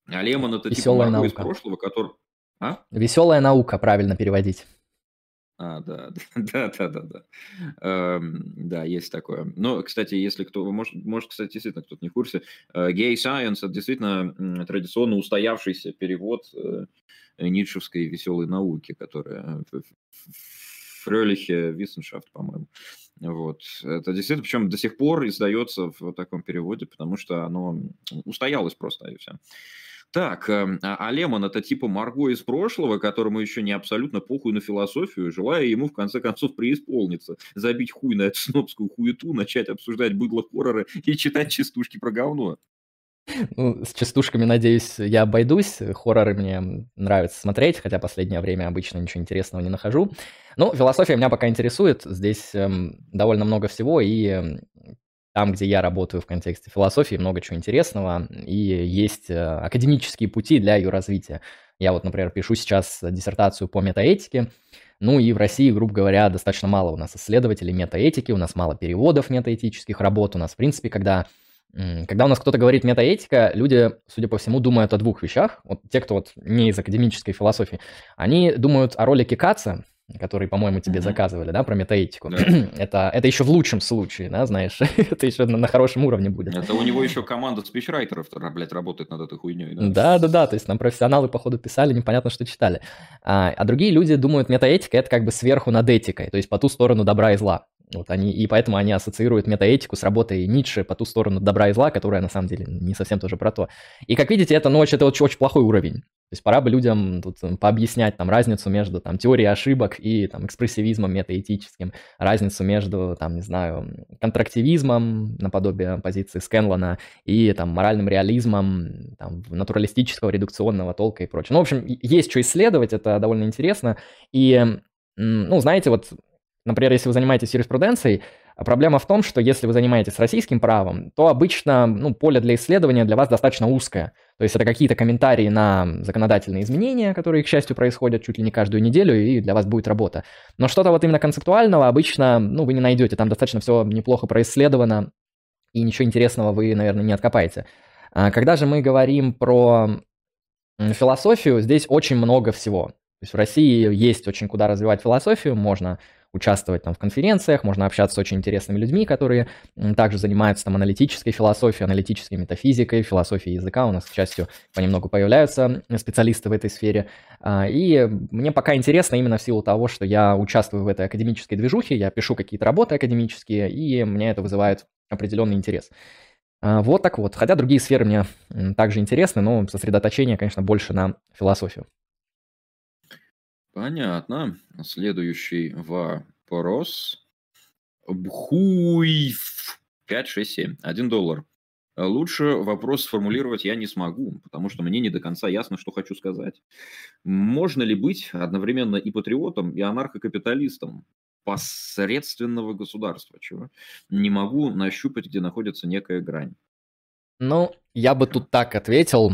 А Лемон это Веселая типа наука. из прошлого, который... А? Веселая наука, правильно переводить. А, да, да, да, да, да. Эм, да, есть такое. Но, кстати, если кто, может, может, кстати, действительно кто-то не в курсе, э, gay science это действительно традиционно устоявшийся перевод э, ницшевской веселой науки, которая Фрёлихе Виссеншафт, по-моему. Вот. Это действительно, причем до сих пор издается в таком переводе, потому что оно устоялось просто, и все. Так, эм, а, а Лемон это типа Марго из прошлого, которому еще не абсолютно похуй на философию, желая ему в конце концов преисполниться, забить хуй на эту снобскую хуету, начать обсуждать быдло-хорроры и читать частушки про говно. Ну, с частушками, надеюсь, я обойдусь. Хорроры мне нравится смотреть, хотя последнее время обычно ничего интересного не нахожу. Но философия меня пока интересует. Здесь эм, довольно много всего, и там, где я работаю в контексте философии, много чего интересного, и есть э, академические пути для ее развития. Я вот, например, пишу сейчас диссертацию по метаэтике, ну и в России, грубо говоря, достаточно мало у нас исследователей метаэтики, у нас мало переводов метаэтических работ, у нас, в принципе, когда когда у нас кто-то говорит метаэтика, люди, судя по всему, думают о двух вещах. Вот те, кто вот не из академической философии, они думают о ролике Каца, который, по-моему, тебе mm-hmm. заказывали, да, про метаэтику. Да. это, это еще в лучшем случае, да, знаешь, это еще на, на хорошем уровне будет. Это у него еще команда спичрайтеров, блядь, работает над этой хуйней. Да, да, да, то есть нам профессионалы, походу, писали, непонятно, что читали. А, а другие люди думают, метаэтика – это как бы сверху над этикой, то есть по ту сторону добра и зла. Вот они, и поэтому они ассоциируют метаэтику с работой Ницше по ту сторону добра и зла, которая на самом деле не совсем тоже про то. И как видите, это ночь, это очень, очень плохой уровень. То есть пора бы людям тут пообъяснять там разницу между там теорией ошибок и там экспрессивизмом метаэтическим, разницу между там, не знаю, контрактивизмом наподобие позиции Скенлона и там моральным реализмом, там, натуралистического редукционного толка и прочее. Ну, в общем, есть что исследовать, это довольно интересно. И, ну, знаете, вот Например, если вы занимаетесь юриспруденцией, проблема в том, что если вы занимаетесь российским правом, то обычно ну, поле для исследования для вас достаточно узкое. То есть это какие-то комментарии на законодательные изменения, которые, к счастью, происходят чуть ли не каждую неделю, и для вас будет работа. Но что-то вот именно концептуального обычно ну, вы не найдете. Там достаточно все неплохо происследовано, и ничего интересного вы, наверное, не откопаете. А когда же мы говорим про философию, здесь очень много всего. То есть в России есть очень куда развивать философию, можно участвовать там в конференциях, можно общаться с очень интересными людьми, которые также занимаются там аналитической философией, аналитической метафизикой, философией языка. У нас, к счастью, понемногу появляются специалисты в этой сфере. А, и мне пока интересно именно в силу того, что я участвую в этой академической движухе, я пишу какие-то работы академические, и мне это вызывает определенный интерес. А, вот так вот. Хотя другие сферы мне также интересны, но сосредоточение, конечно, больше на философию. Понятно. Следующий вопрос. Бхуйф. 5, 6, 7. 1 доллар. Лучше вопрос сформулировать я не смогу, потому что мне не до конца ясно, что хочу сказать. Можно ли быть одновременно и патриотом, и анархокапиталистом посредственного государства? Чего? Не могу нащупать, где находится некая грань. Ну, я бы тут так ответил.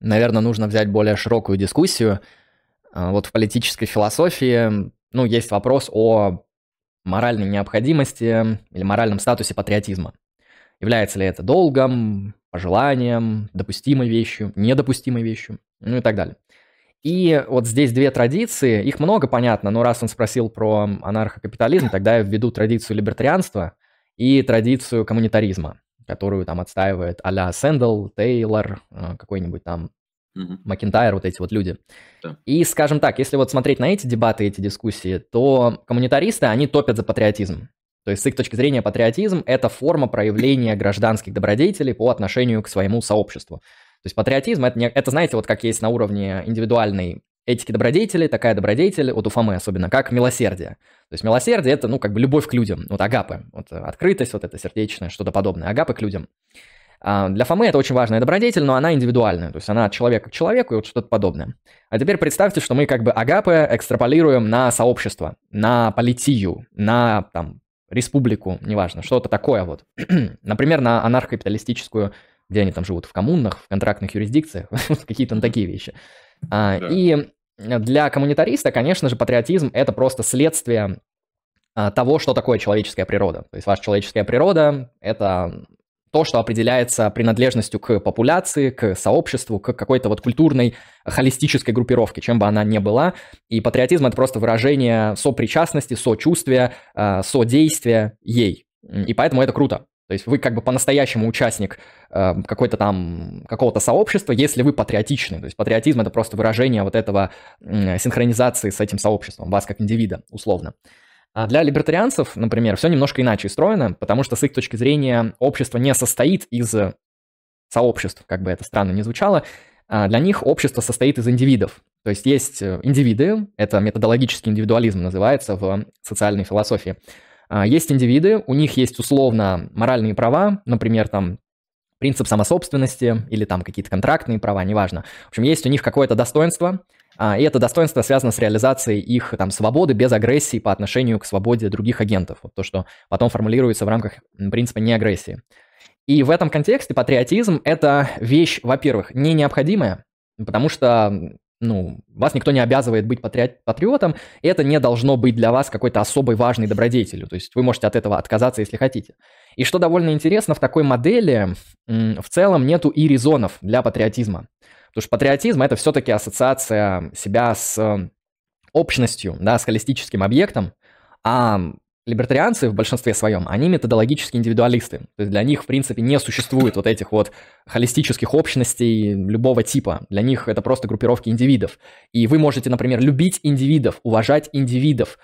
Наверное, нужно взять более широкую дискуссию – вот в политической философии, ну, есть вопрос о моральной необходимости или моральном статусе патриотизма. Является ли это долгом, пожеланиям, допустимой вещью, недопустимой вещью, ну и так далее. И вот здесь две традиции, их много, понятно, но раз он спросил про анархокапитализм, тогда я введу традицию либертарианства и традицию коммунитаризма, которую там отстаивает а-ля Сэндл, Тейлор, э, какой-нибудь там. Макентайр, вот эти вот люди. Да. И, скажем так, если вот смотреть на эти дебаты, эти дискуссии, то коммунитаристы, они топят за патриотизм. То есть с их точки зрения патриотизм – это форма проявления гражданских добродетелей по отношению к своему сообществу. То есть патриотизм это, это, знаете, вот как есть на уровне индивидуальной этики добродетели, такая добродетель, вот у Фомы особенно, как милосердие. То есть милосердие – это, ну, как бы любовь к людям, вот агапы, вот открытость, вот это сердечное, что-то подобное, агапы к людям. А для Фомы это очень важная добродетель, но она индивидуальная, то есть она от человека к человеку и вот что-то подобное. А теперь представьте, что мы как бы агапы экстраполируем на сообщество, на политию, на там республику, неважно, что-то такое вот. Например, на анархокапиталистическую, где они там живут, в коммунах, в контрактных юрисдикциях, какие-то на такие вещи. А, да. И для коммунитариста, конечно же, патриотизм – это просто следствие а, того, что такое человеческая природа. То есть ваша человеческая природа – это то, что определяется принадлежностью к популяции, к сообществу, к какой-то вот культурной, холистической группировке, чем бы она ни была. И патриотизм — это просто выражение сопричастности, сочувствия, э, содействия ей. И поэтому это круто. То есть вы как бы по-настоящему участник э, какой-то там, какого-то сообщества, если вы патриотичны. То есть патриотизм — это просто выражение вот этого синхронизации с этим сообществом, вас как индивида, условно. А для либертарианцев, например, все немножко иначе устроено, потому что с их точки зрения общество не состоит из сообществ, как бы это странно ни звучало. А для них общество состоит из индивидов. То есть есть э, индивиды, это методологический индивидуализм называется в социальной философии. А есть индивиды, у них есть условно моральные права, например, там принцип самособственности или там какие-то контрактные права, неважно. В общем, есть у них какое-то достоинство, и это достоинство связано с реализацией их там свободы без агрессии по отношению к свободе других агентов. Вот то, что потом формулируется в рамках принципа неагрессии. И в этом контексте патриотизм – это вещь, во-первых, не необходимая, потому что ну, вас никто не обязывает быть патриот, патриотом, и это не должно быть для вас какой-то особой важной добродетелью. То есть вы можете от этого отказаться, если хотите. И что довольно интересно, в такой модели в целом нету и резонов для патриотизма. Потому что патриотизм – это все-таки ассоциация себя с общностью, да, с холистическим объектом, а либертарианцы в большинстве своем, они методологические индивидуалисты. То есть для них, в принципе, не существует вот этих вот холистических общностей любого типа. Для них это просто группировки индивидов. И вы можете, например, любить индивидов, уважать индивидов,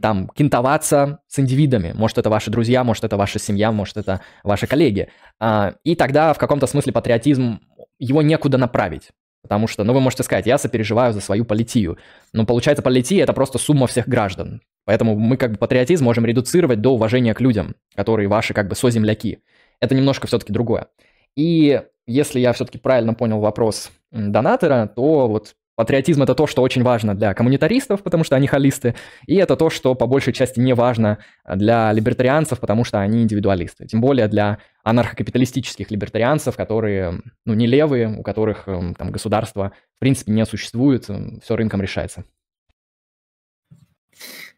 там, кентоваться с индивидами. Может, это ваши друзья, может, это ваша семья, может, это ваши коллеги. А, и тогда в каком-то смысле патриотизм его некуда направить. Потому что, ну, вы можете сказать, я сопереживаю за свою политию. Но получается, полития – это просто сумма всех граждан. Поэтому мы как бы патриотизм можем редуцировать до уважения к людям, которые ваши как бы соземляки. Это немножко все-таки другое. И если я все-таки правильно понял вопрос донатора, то вот Патриотизм – это то, что очень важно для коммунитаристов, потому что они холисты, и это то, что по большей части не важно для либертарианцев, потому что они индивидуалисты. Тем более для анархокапиталистических либертарианцев, которые ну, не левые, у которых эм, там, государство в принципе не существует, все рынком решается.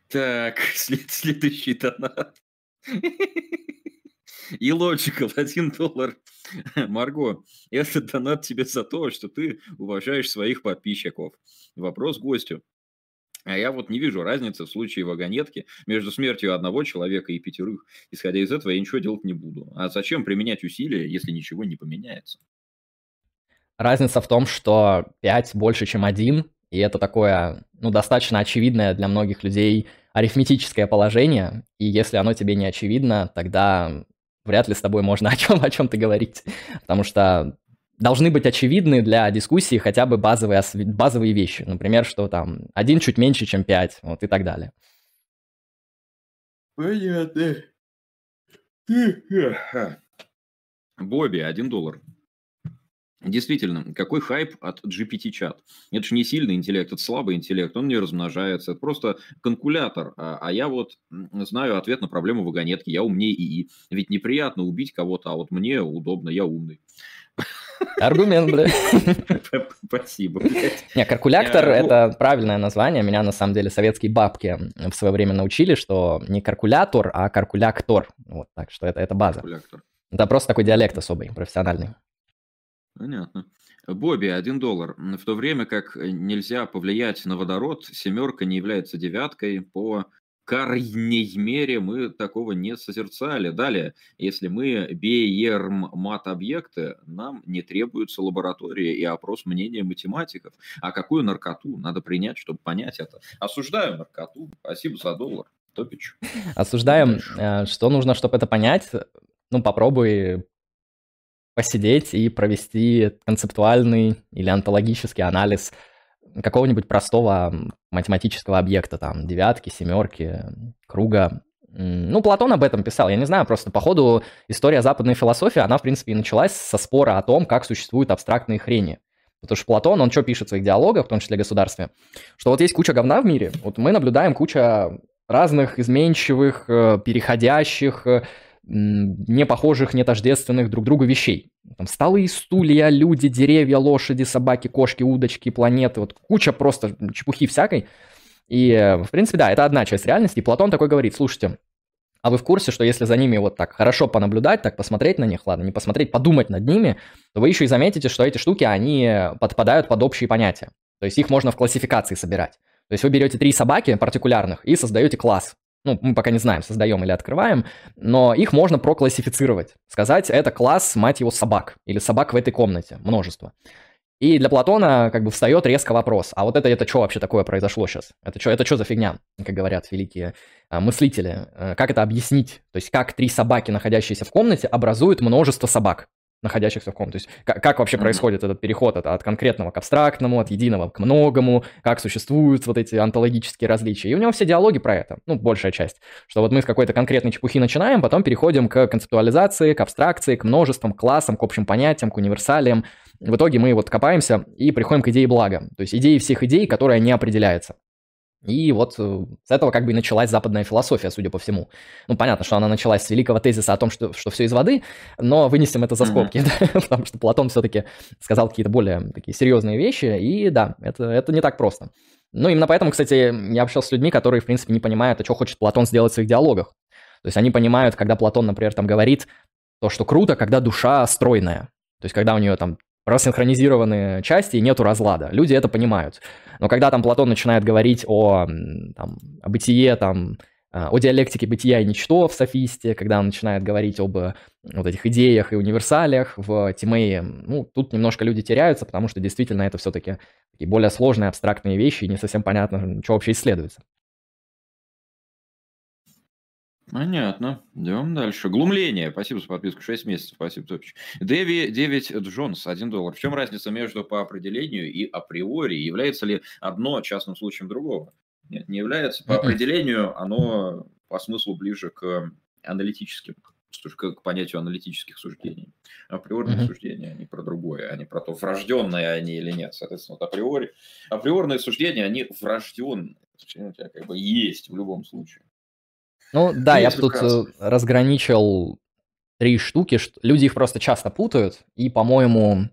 Так, след, следующий донат. И Logical 1 доллар. Марго, это донат тебе за то, что ты уважаешь своих подписчиков. Вопрос гостю. А я вот не вижу разницы в случае вагонетки между смертью одного человека и пятерых. Исходя из этого, я ничего делать не буду. А зачем применять усилия, если ничего не поменяется? Разница в том, что 5 больше, чем 1, и это такое, ну, достаточно очевидное для многих людей арифметическое положение, и если оно тебе не очевидно, тогда вряд ли с тобой можно о чем, о чем ты говорить, потому что должны быть очевидны для дискуссии хотя бы базовые, базовые вещи. Например, что там один чуть меньше, чем пять, вот и так далее. Понятно. Бобби, один доллар. Действительно, какой хайп от GPT-чат? Это же не сильный интеллект, это слабый интеллект, он не размножается, это просто конкулятор. А, а я вот знаю ответ на проблему вагонетки, я умнее ИИ. Ведь неприятно убить кого-то, а вот мне удобно, я умный. Аргумент, бля. Спасибо. Не, калькулятор – это правильное название. Меня, на самом деле, советские бабки в свое время научили, что не калькулятор, а калькулятор. Вот, так что это, это база. Это просто такой диалект особый, профессиональный. Понятно. Бобби, один доллар. В то время как нельзя повлиять на водород, семерка не является девяткой по крайней мере мы такого не созерцали. Далее, если мы беерм мат-объекты, нам не требуется лаборатория и опрос мнения математиков. А какую наркоту надо принять, чтобы понять это? Осуждаю наркоту. Спасибо за доллар. Топич. Осуждаем. Э, что нужно, чтобы это понять? Ну, попробуй посидеть и провести концептуальный или онтологический анализ какого-нибудь простого математического объекта, там, девятки, семерки, круга. Ну, Платон об этом писал, я не знаю, просто по ходу история западной философии, она, в принципе, и началась со спора о том, как существуют абстрактные хрени. Потому что Платон, он что пишет в своих диалогах, в том числе государстве? Что вот есть куча говна в мире, вот мы наблюдаем куча разных изменчивых, э, переходящих, э, не похожих, не тождественных друг другу вещей. Там столы, стулья, люди, деревья, лошади, собаки, кошки, удочки, планеты. Вот куча просто чепухи всякой. И, в принципе, да, это одна часть реальности. И Платон такой говорит, слушайте, а вы в курсе, что если за ними вот так хорошо понаблюдать, так посмотреть на них, ладно, не посмотреть, подумать над ними, то вы еще и заметите, что эти штуки, они подпадают под общие понятия. То есть их можно в классификации собирать. То есть вы берете три собаки партикулярных и создаете класс ну, мы пока не знаем, создаем или открываем, но их можно проклассифицировать. Сказать, это класс, мать его, собак, или собак в этой комнате, множество. И для Платона как бы встает резко вопрос, а вот это, это что вообще такое произошло сейчас? Это что это что за фигня, как говорят великие а, мыслители? А, как это объяснить? То есть как три собаки, находящиеся в комнате, образуют множество собак? Находящихся в ком. То есть как, как вообще происходит этот переход от, от конкретного к абстрактному, от единого к многому, как существуют вот эти онтологические различия. И у него все диалоги про это, ну, большая часть. Что вот мы с какой-то конкретной чепухи начинаем, потом переходим к концептуализации, к абстракции, к множествам, к классам, к общим понятиям, к универсалиям. В итоге мы вот копаемся и приходим к идее блага. То есть идеи всех идей, которая не определяется. И вот э, с этого как бы и началась западная философия, судя по всему. Ну, понятно, что она началась с великого тезиса о том, что, что все из воды, но вынесем это за скобки, mm-hmm. да, потому что Платон все-таки сказал какие-то более такие серьезные вещи, и да, это, это не так просто. Ну, именно поэтому, кстати, я общался с людьми, которые, в принципе, не понимают, а что хочет Платон сделать в своих диалогах. То есть они понимают, когда Платон, например, там говорит то, что круто, когда душа стройная. То есть когда у нее там рассинхронизированы части и нету разлада. Люди это понимают. Но когда там Платон начинает говорить о, там, о бытие, там, а, о диалектике бытия и ничто в софисте, когда он начинает говорить об э, вот этих идеях и универсалиях в Тимее, ну, тут немножко люди теряются, потому что действительно это все-таки более сложные абстрактные вещи, и не совсем понятно, что вообще исследуется. Понятно. Идем дальше. Глумление. Спасибо за подписку. 6 месяцев. Спасибо, Топич. Дэви 9 Джонс. 1 доллар. В чем разница между по определению и априори? Является ли одно частным случаем другого? Нет, не является. По определению оно по смыслу ближе к аналитическим, к понятию аналитических суждений. Априорные mm-hmm. суждения, они про другое, они про то, врожденные они или нет. Соответственно, вот априори, априорные суждения, они врожденные. У тебя как бы есть в любом случае. Ну да, я бы тут э, разграничил три штуки. Люди их просто часто путают. И, по-моему,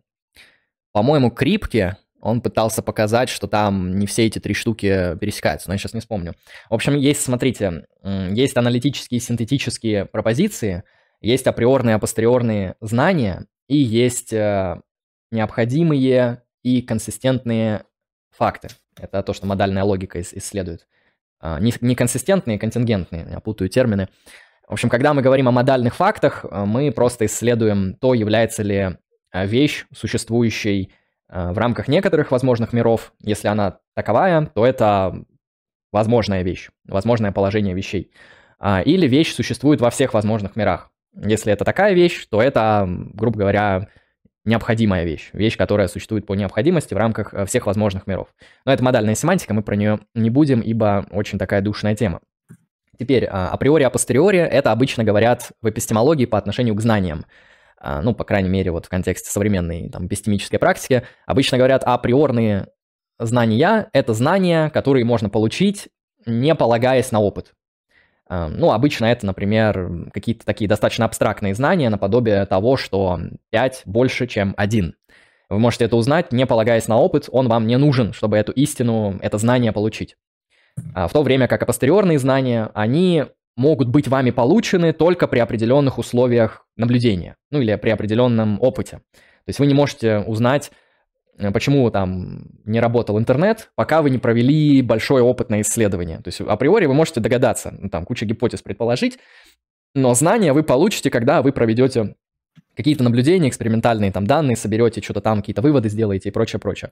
по-моему, Крипке он пытался показать, что там не все эти три штуки пересекаются, но я сейчас не вспомню. В общем, есть, смотрите, есть аналитические и синтетические пропозиции, есть априорные и апостериорные знания, и есть э, необходимые и консистентные факты. Это то, что модальная логика исследует. А, неконсистентные, контингентные, я путаю термины. В общем, когда мы говорим о модальных фактах, а, мы просто исследуем то, является ли а, вещь существующей в рамках некоторых возможных миров. Если она таковая, то это возможная вещь, возможное положение вещей. Или вещь существует во всех возможных мирах. Если это такая вещь, то это, грубо говоря, необходимая вещь, вещь, которая существует по необходимости в рамках э, всех возможных миров. Но это модальная семантика, мы про нее не будем, ибо очень такая душная тема. Теперь, а, априори, апостериори – это обычно говорят в эпистемологии по отношению к знаниям. А, ну, по крайней мере, вот в контексте современной там, эпистемической практики. Обычно говорят априорные знания – это знания, которые можно получить, не полагаясь на опыт. Ну, обычно это, например, какие-то такие достаточно абстрактные знания, наподобие того, что 5 больше, чем 1. Вы можете это узнать, не полагаясь на опыт, он вам не нужен, чтобы эту истину, это знание получить. А в то время как апостериорные знания, они могут быть вами получены только при определенных условиях наблюдения, ну или при определенном опыте. То есть вы не можете узнать, почему там не работал интернет, пока вы не провели большое опытное исследование. То есть априори вы можете догадаться, ну, там куча гипотез предположить, но знания вы получите, когда вы проведете какие-то наблюдения, экспериментальные там данные, соберете что-то там, какие-то выводы сделаете и прочее, прочее.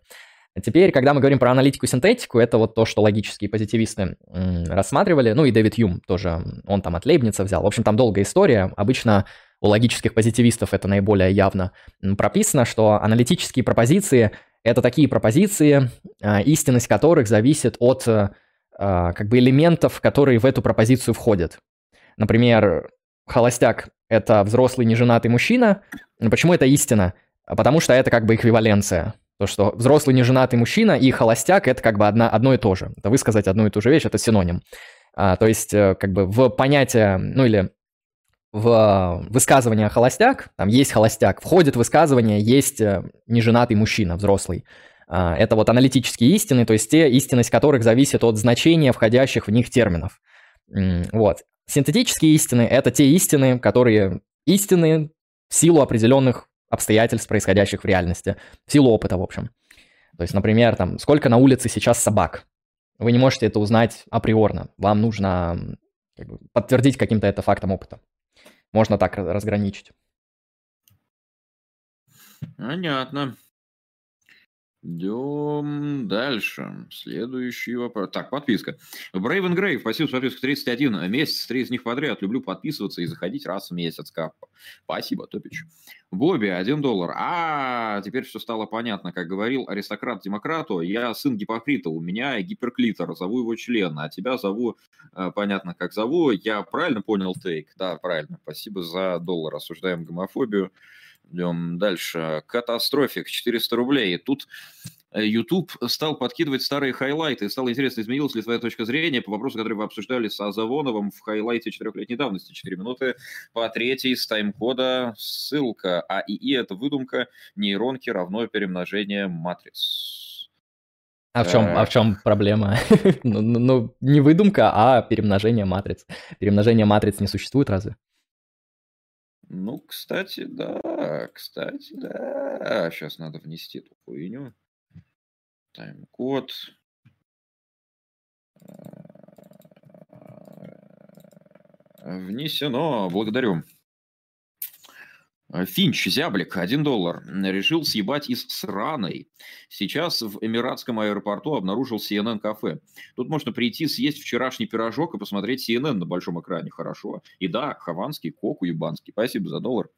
Теперь, когда мы говорим про аналитику и синтетику, это вот то, что логические позитивисты рассматривали. Ну и Дэвид Юм тоже, он там от Лейбница взял. В общем, там долгая история. Обычно у логических позитивистов это наиболее явно прописано, что аналитические пропозиции — это такие пропозиции, а, истинность которых зависит от а, как бы элементов, которые в эту пропозицию входят. Например, холостяк — это взрослый неженатый мужчина. Почему это истина? Потому что это как бы эквиваленция. То, что взрослый неженатый мужчина и холостяк – это как бы одна, одно и то же. Это высказать одну и ту же вещь, это синоним. А, то есть э, как бы в понятие, ну или в высказывание холостяк, там есть холостяк, входит в высказывание есть э, неженатый мужчина, взрослый. А, это вот аналитические истины, то есть те, истинность которых зависит от значения входящих в них терминов. Вот. Синтетические истины – это те истины, которые истины в силу определенных обстоятельств, происходящих в реальности, в силу опыта, в общем. То есть, например, там, сколько на улице сейчас собак? Вы не можете это узнать априорно. Вам нужно как бы, подтвердить каким-то это фактом опыта. Можно так разграничить. Понятно. Идем дальше. Следующий вопрос. Так, подписка. Брейвен Грейв, спасибо за подписку 31 месяц, три из них подряд. Люблю подписываться и заходить раз в месяц. Капа. Спасибо, Топич. Бобби, 1 доллар. А, теперь все стало понятно. Как говорил аристократ демократу, я сын гипокрита, у меня гиперклитор, зову его член, а тебя зову, э, понятно, как зову. Я правильно понял тейк? Да, правильно. Спасибо за доллар. Осуждаем гомофобию. Идем дальше. Катастрофик, 400 рублей. Тут э, YouTube стал подкидывать старые хайлайты. Стало интересно, изменилась ли твоя точка зрения по вопросу, который вы обсуждали с Азавоновым в хайлайте четырехлетней давности. 4 минуты по третьей с тайм-кода. Ссылка. АИИ – это выдумка. Нейронки равно перемножение матриц. А в чем, а в чем проблема? ну, ну, ну, не выдумка, а перемножение матриц. Перемножение матриц не существует разве? Ну, кстати, да, кстати, да. Сейчас надо внести эту хуйню. Тайм-код. Внесено. Благодарю. Э, Финч, зяблик, 1 доллар. Решил съебать из сраной. Сейчас в Эмиратском аэропорту обнаружил CNN кафе. Тут можно прийти съесть вчерашний пирожок и посмотреть CNN на большом экране. Хорошо. И да, хованский, кок уебанский. Спасибо за доллар.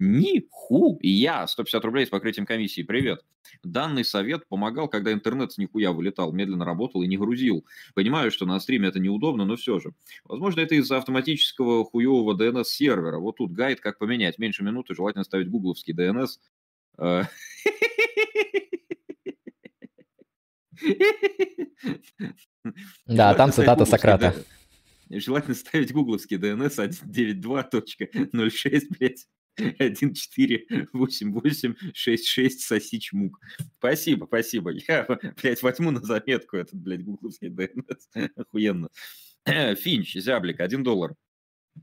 Нихуя! 150 рублей с покрытием комиссии. Привет. Данный совет помогал, когда интернет с нихуя вылетал, медленно работал и не грузил. Понимаю, что на стриме это неудобно, но все же. Возможно, это из-за автоматического хуевого DNS-сервера. Вот тут гайд, как поменять. Меньше минуты, желательно ставить гугловский DNS. Э. Да, там цитата Сократа. Желательно ставить гугловский DNS 192.06, блядь. 148866 сосич мук. Спасибо, спасибо. Я, блядь, возьму на заметку этот, блядь, гугловский DNS. Охуенно. Финч, зяблик, 1 доллар.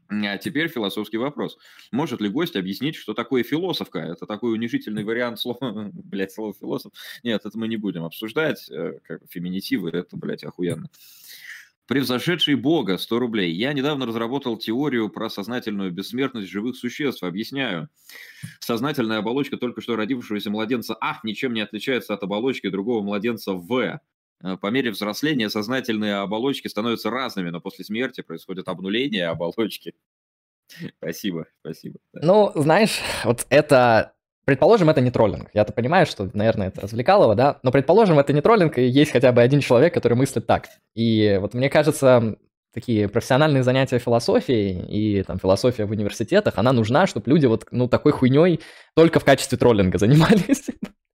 А теперь философский вопрос. Может ли гость объяснить, что такое философка? Это такой унижительный вариант слова, блядь, слова философ. Нет, это мы не будем обсуждать. Э, как феминитивы, это, блядь, охуенно. Превзошедший Бога, 100 рублей. Я недавно разработал теорию про сознательную бессмертность живых существ. Объясняю. Сознательная оболочка только что родившегося младенца А ничем не отличается от оболочки другого младенца В. Э, по мере взросления сознательные оболочки становятся разными, но после смерти происходит обнуление оболочки. Спасибо, спасибо. Ну, знаешь, вот это Предположим, это не троллинг. Я-то понимаю, что, наверное, это развлекалово, да? Но предположим, это не троллинг, и есть хотя бы один человек, который мыслит так. И вот мне кажется, такие профессиональные занятия философией и там философия в университетах, она нужна, чтобы люди вот, ну, такой хуйней только в качестве троллинга занимались.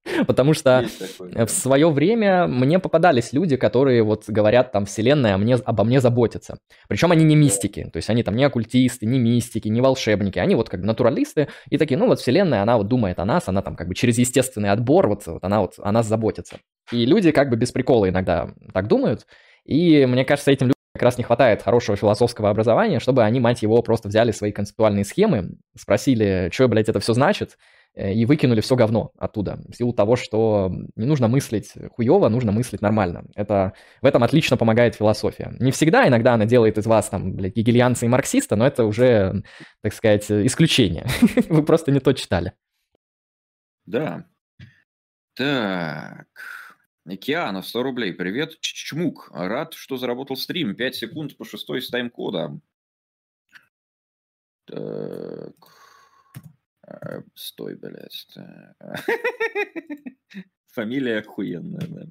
Потому что в свое время мне попадались люди, которые вот говорят там вселенная мне, обо мне заботится. Причем они не мистики, то есть они там не оккультисты, не мистики, не волшебники, они вот как бы натуралисты и такие, ну вот вселенная, она вот думает о нас, она там как бы через естественный отбор, вот, вот она вот о нас заботится. И люди как бы без прикола иногда так думают, и мне кажется, этим людям как раз не хватает хорошего философского образования, чтобы они, мать его, просто взяли свои концептуальные схемы, спросили, что, блядь, это все значит, и выкинули все говно оттуда. В силу того, что не нужно мыслить хуево, нужно мыслить нормально. Это, в этом отлично помогает философия. Не всегда, иногда она делает из вас, там, блядь, гегельянца и марксиста, но это уже, так сказать, исключение. Вы просто не то читали. Да. Так. Океана, 100 рублей. Привет, Чмук. Рад, что заработал стрим. 5 секунд по шестой с тайм-кода. Так. А, стой, блядь. Фамилия охуенная, да.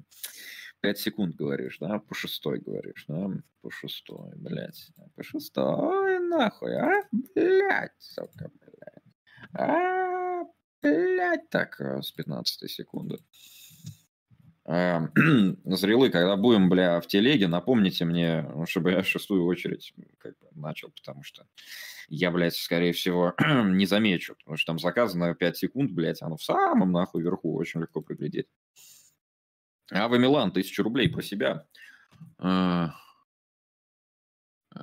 5 секунд говоришь, да? По шестой говоришь, да? По шестой, блядь. По шестой, нахуй, а? Блядь, сука, блядь. А, блядь, так, с 15 секунды. Эм, Зрелы, когда будем, бля, в телеге, напомните мне, ну, чтобы я в шестую очередь как бы начал, потому что я, блядь, скорее всего, не замечу, потому что там заказано 5 секунд, блядь, оно в самом нахуй верху, очень легко приглядеть. А вы Милан, тысячу рублей про себя. Э, э,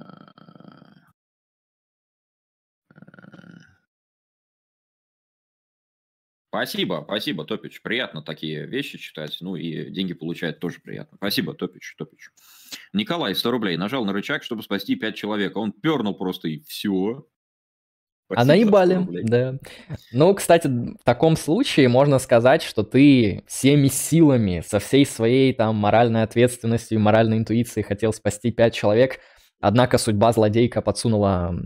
Спасибо, спасибо, Топич. Приятно такие вещи читать. Ну и деньги получать тоже приятно. Спасибо, Топич, Топич. Николай, 100 рублей. Нажал на рычаг, чтобы спасти 5 человек. Он пернул просто и все. Спасибо а наебали, да. Ну, кстати, в таком случае можно сказать, что ты всеми силами, со всей своей там моральной ответственностью и моральной интуицией хотел спасти 5 человек, однако судьба злодейка подсунула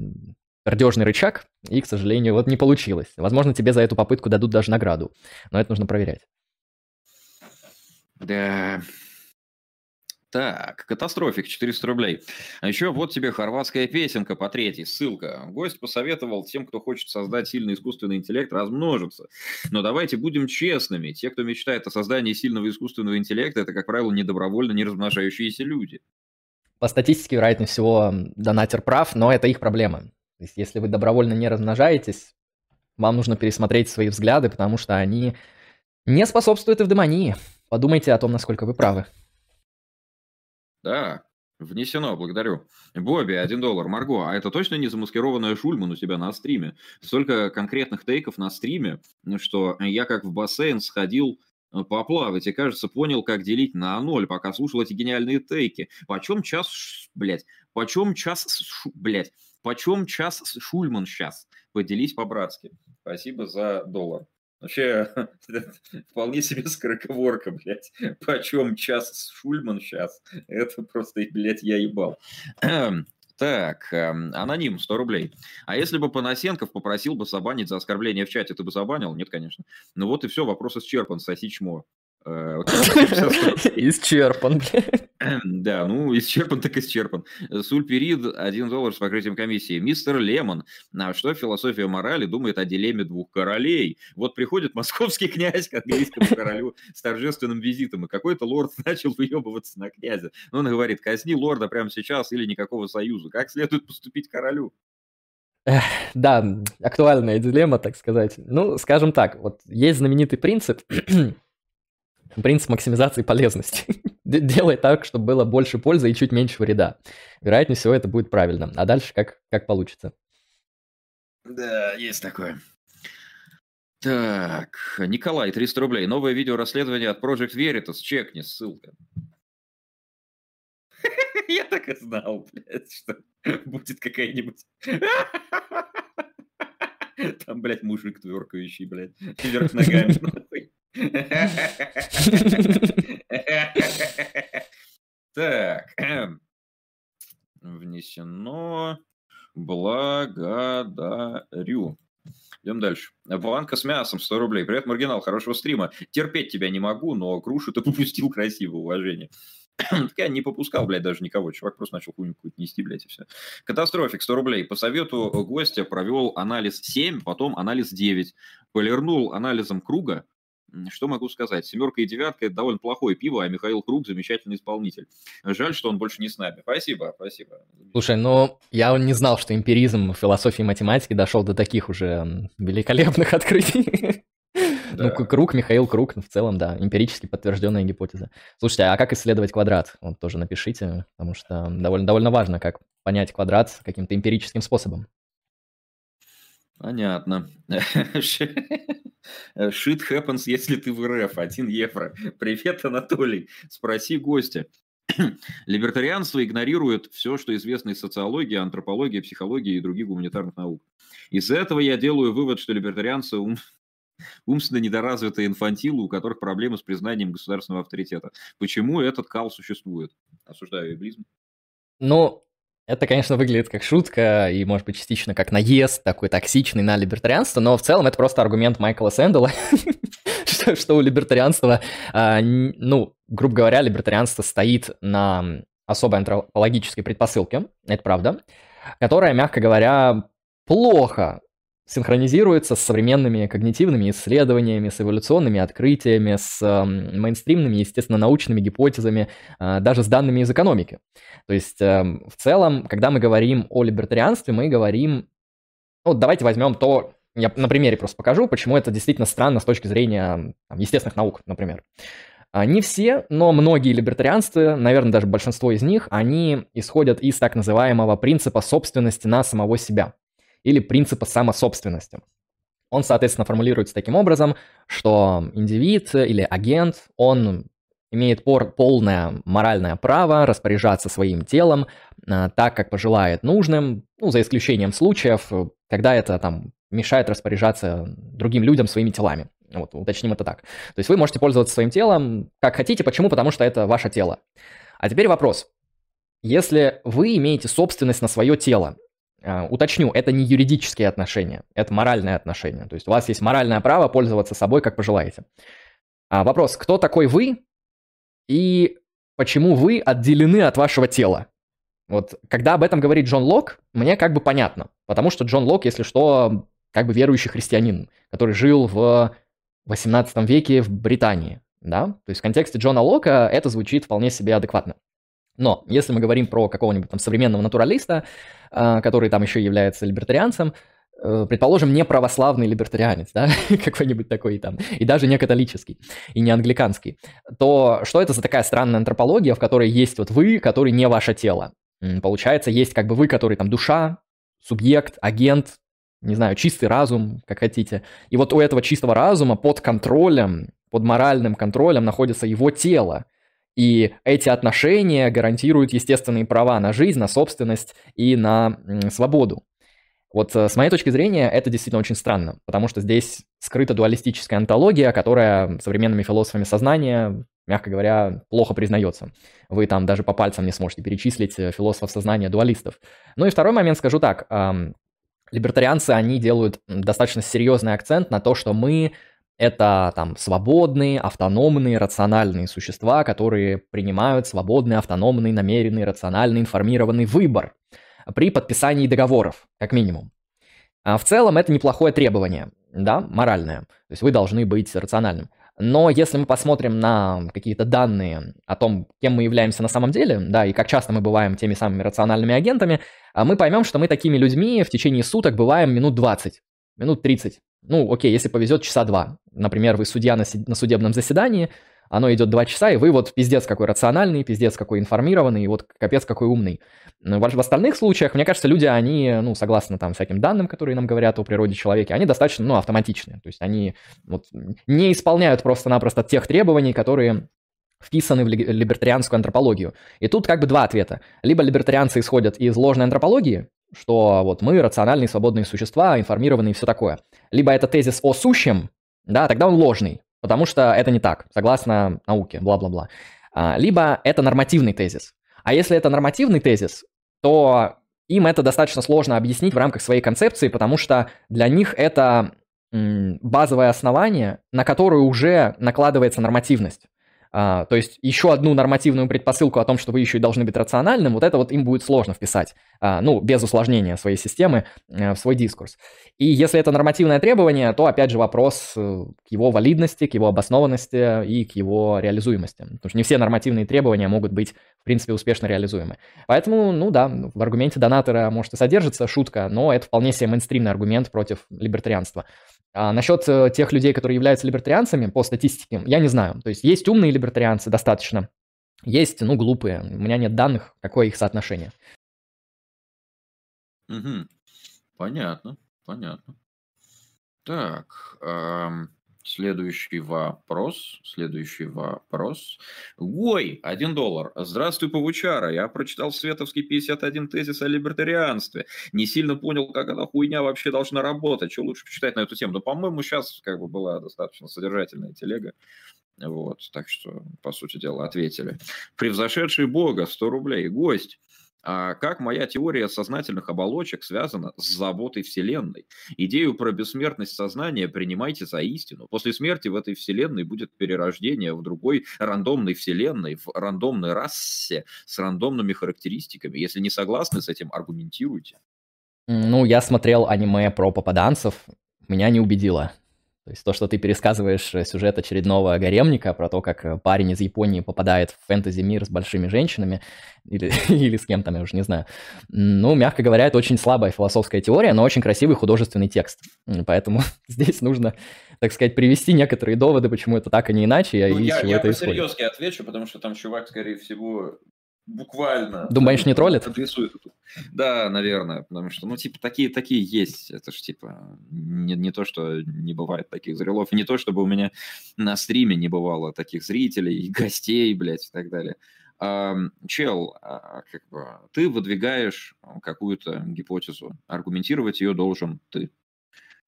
пердежный рычаг, и, к сожалению, вот не получилось. Возможно, тебе за эту попытку дадут даже награду, но это нужно проверять. Да. Так, катастрофик, 400 рублей. А еще вот тебе хорватская песенка по третьей, ссылка. Гость посоветовал тем, кто хочет создать сильный искусственный интеллект, размножиться. Но давайте будем честными. Те, кто мечтает о создании сильного искусственного интеллекта, это, как правило, недобровольно не размножающиеся люди. По статистике, вероятнее всего, донатер прав, но это их проблема. То есть если вы добровольно не размножаетесь, вам нужно пересмотреть свои взгляды, потому что они не способствуют эвдемонии. Подумайте о том, насколько вы правы. Да, внесено, благодарю. Бобби, один доллар. Марго, а это точно не замаскированная Шульман у тебя на стриме? Столько конкретных тейков на стриме, что я как в бассейн сходил э, поплавать и, кажется, понял, как делить на ноль, пока слушал эти гениальные тейки. Почем час, блядь, почем час, блядь, Почем час Шульман сейчас? Поделись по-братски. Спасибо за доллар. Вообще, вполне себе скороговорка, блядь. Почем час Шульман сейчас? Это просто, блядь, я ебал. Так, эм, аноним, 100 рублей. А если бы Панасенков попросил бы забанить за оскорбление в чате, ты бы забанил? Нет, конечно. Ну вот и все, вопрос исчерпан, соси чмо. Э, исчерпан, Да, ну, исчерпан так исчерпан. Сульперид, 1 доллар с покрытием комиссии. Мистер Лемон, а что философия морали думает о дилемме двух королей? Вот приходит московский князь к английскому королю с торжественным визитом, и какой-то лорд начал выебываться на князя. Он говорит, казни лорда прямо сейчас или никакого союза. Как следует поступить королю? Да, актуальная дилемма, так сказать. Ну, скажем так, вот есть знаменитый принцип принцип максимизации полезности. Делай так, чтобы было больше пользы и чуть меньше вреда. Вероятнее всего, это будет правильно. А дальше как, как получится. Да, есть такое. Так, Николай, 300 рублей. Новое видео расследование от Project Veritas. Чекни, ссылка. Я так и знал, блядь, что будет какая-нибудь... Там, блядь, мужик тверкающий, блядь, вверх ногами. Так. Внесено. Благодарю. Идем дальше. Ванка с мясом, 100 рублей. Привет, Маргинал, хорошего стрима. Терпеть тебя не могу, но грушу ты попустил красиво, уважение. так я не попускал, блядь, даже никого. Чувак просто начал хуйню какую-то нести, блядь, и все. Катастрофик, 100 рублей. По совету гостя провел анализ 7, потом анализ 9. Полирнул анализом круга, что могу сказать? Семерка и девятка – это довольно плохое пиво, а Михаил Круг – замечательный исполнитель. Жаль, что он больше не с нами. Спасибо, спасибо. Слушай, ну, я не знал, что эмпиризм в философии и математике дошел до таких уже великолепных открытий. Ну, круг, Михаил Круг, в целом, да, эмпирически подтвержденная гипотеза. Слушайте, а как исследовать квадрат? Вот тоже напишите, потому что довольно, довольно важно, как понять квадрат каким-то эмпирическим способом. Понятно. Shit happens, если ты в РФ. Один евро. Привет, Анатолий. Спроси гостя. Либертарианство игнорирует все, что известно из социологии, антропологии, психологии и других гуманитарных наук. Из этого я делаю вывод, что либертарианцы ум... умственно недоразвитые инфантилы, у которых проблемы с признанием государственного авторитета. Почему этот кал существует? Осуждаю иблизм. Ну, это, конечно, выглядит как шутка и, может быть, частично как наезд такой токсичный на либертарианство, но в целом это просто аргумент Майкла Сэндала, что, у либертарианства, а, ну, грубо говоря, либертарианство стоит на особой антропологической предпосылке, это правда, которая, мягко говоря, плохо синхронизируется с современными когнитивными исследованиями, с эволюционными открытиями, с э, мейнстримными, естественно, научными гипотезами, э, даже с данными из экономики. То есть э, в целом, когда мы говорим о либертарианстве, мы говорим... Ну, давайте возьмем то, я на примере просто покажу, почему это действительно странно с точки зрения там, естественных наук, например. А, не все, но многие либертарианцы, наверное, даже большинство из них, они исходят из так называемого принципа собственности на самого себя или принципа самособственности. Он, соответственно, формулируется таким образом, что индивид или агент, он имеет полное моральное право распоряжаться своим телом а, так, как пожелает нужным, ну, за исключением случаев, когда это там мешает распоряжаться другим людям своими телами. Вот, уточним это так. То есть вы можете пользоваться своим телом как хотите. Почему? Потому что это ваше тело. А теперь вопрос. Если вы имеете собственность на свое тело, уточню, это не юридические отношения, это моральные отношения. То есть у вас есть моральное право пользоваться собой, как пожелаете. А вопрос, кто такой вы и почему вы отделены от вашего тела? Вот когда об этом говорит Джон Лок, мне как бы понятно, потому что Джон Лок, если что, как бы верующий христианин, который жил в 18 веке в Британии, да? То есть в контексте Джона Лока это звучит вполне себе адекватно. Но если мы говорим про какого-нибудь там современного натуралиста, а, который там еще является либертарианцем, э, предположим, не православный либертарианец, да, какой-нибудь такой там, и даже не католический, и не англиканский, то что это за такая странная антропология, в которой есть вот вы, который не ваше тело? Получается, есть как бы вы, который там душа, субъект, агент, не знаю, чистый разум, как хотите. И вот у этого чистого разума под контролем, под моральным контролем находится его тело. И эти отношения гарантируют естественные права на жизнь, на собственность и на свободу. Вот э, с моей точки зрения это действительно очень странно, потому что здесь скрыта дуалистическая антология, которая современными философами сознания, мягко говоря, плохо признается. Вы там даже по пальцам не сможете перечислить э, философов сознания дуалистов. Ну и второй момент скажу так. Либертарианцы, они делают достаточно серьезный акцент на то, что мы это там свободные, автономные, рациональные существа, которые принимают свободный, автономный, намеренный, рациональный, информированный выбор при подписании договоров, как минимум. А в целом это неплохое требование, да, моральное. То есть вы должны быть рациональным. Но если мы посмотрим на какие-то данные о том, кем мы являемся на самом деле, да, и как часто мы бываем теми самыми рациональными агентами, а мы поймем, что мы такими людьми в течение суток бываем минут 20, минут 30. Ну, окей, если повезет, часа два. Например, вы судья на, на судебном заседании, оно идет два часа, и вы вот пиздец какой рациональный, пиздец какой информированный, и вот капец какой умный. В остальных случаях, мне кажется, люди, они, ну, согласно там всяким данным, которые нам говорят о природе человека, они достаточно, ну, автоматичные. То есть они вот не исполняют просто-напросто тех требований, которые вписаны в либертарианскую антропологию. И тут как бы два ответа. Либо либертарианцы исходят из ложной антропологии, что вот мы рациональные свободные существа, информированные и все такое. Либо это тезис о сущем, да, тогда он ложный, потому что это не так, согласно науке, бла-бла-бла. А, либо это нормативный тезис. А если это нормативный тезис, то им это достаточно сложно объяснить в рамках своей концепции, потому что для них это базовое основание, на которое уже накладывается нормативность. А, то есть еще одну нормативную предпосылку о том, что вы еще и должны быть рациональным, вот это вот им будет сложно вписать, а, ну, без усложнения своей системы а, в свой дискурс. И если это нормативное требование, то опять же вопрос э, к его валидности, к его обоснованности и к его реализуемости. Потому что не все нормативные требования могут быть, в принципе, успешно реализуемы. Поэтому, ну да, в аргументе донатора может и содержится шутка, но это вполне себе мейнстримный аргумент против либертарианства. А насчет э, тех людей, которые являются либертарианцами, по статистике, я не знаю. То есть есть умные либертарианцы достаточно, есть, ну, глупые. У меня нет данных, какое их соотношение. Угу. Понятно, понятно. Так, ам, следующий вопрос, следующий вопрос. Гой, один доллар. Здравствуй, Павучара. Я прочитал Световский 51 тезис о либертарианстве. Не сильно понял, как эта хуйня вообще должна работать. Что лучше почитать на эту тему? Но, по-моему, сейчас как бы была достаточно содержательная телега. Вот, так что, по сути дела, ответили. Превзошедший Бога, 100 рублей. Гость. А как моя теория сознательных оболочек связана с заботой Вселенной? Идею про бессмертность сознания принимайте за истину. После смерти в этой Вселенной будет перерождение в другой рандомной Вселенной, в рандомной расе с рандомными характеристиками. Если не согласны с этим, аргументируйте. Ну, я смотрел аниме про попаданцев, меня не убедило. То есть то, что ты пересказываешь э, сюжет очередного гаремника про то, как э, парень из Японии попадает в фэнтези-мир с большими женщинами, или, или с кем там, я уже не знаю. Ну, мягко говоря, это очень слабая философская теория, но очень красивый художественный текст. Поэтому здесь нужно, так сказать, привести некоторые доводы, почему это так, а не иначе, ну, и я, чего я это исходит. по-серьезки отвечу, потому что там чувак, скорее всего, буквально... Думаешь, не троллит? Адресует. Да, наверное, потому что, ну, типа, такие, такие есть. Это ж, типа, не, не то, что не бывает таких зрелов, и не то, чтобы у меня на стриме не бывало таких зрителей, гостей, блядь, и так далее. А, чел, а, как бы, ты выдвигаешь какую-то гипотезу, аргументировать ее должен ты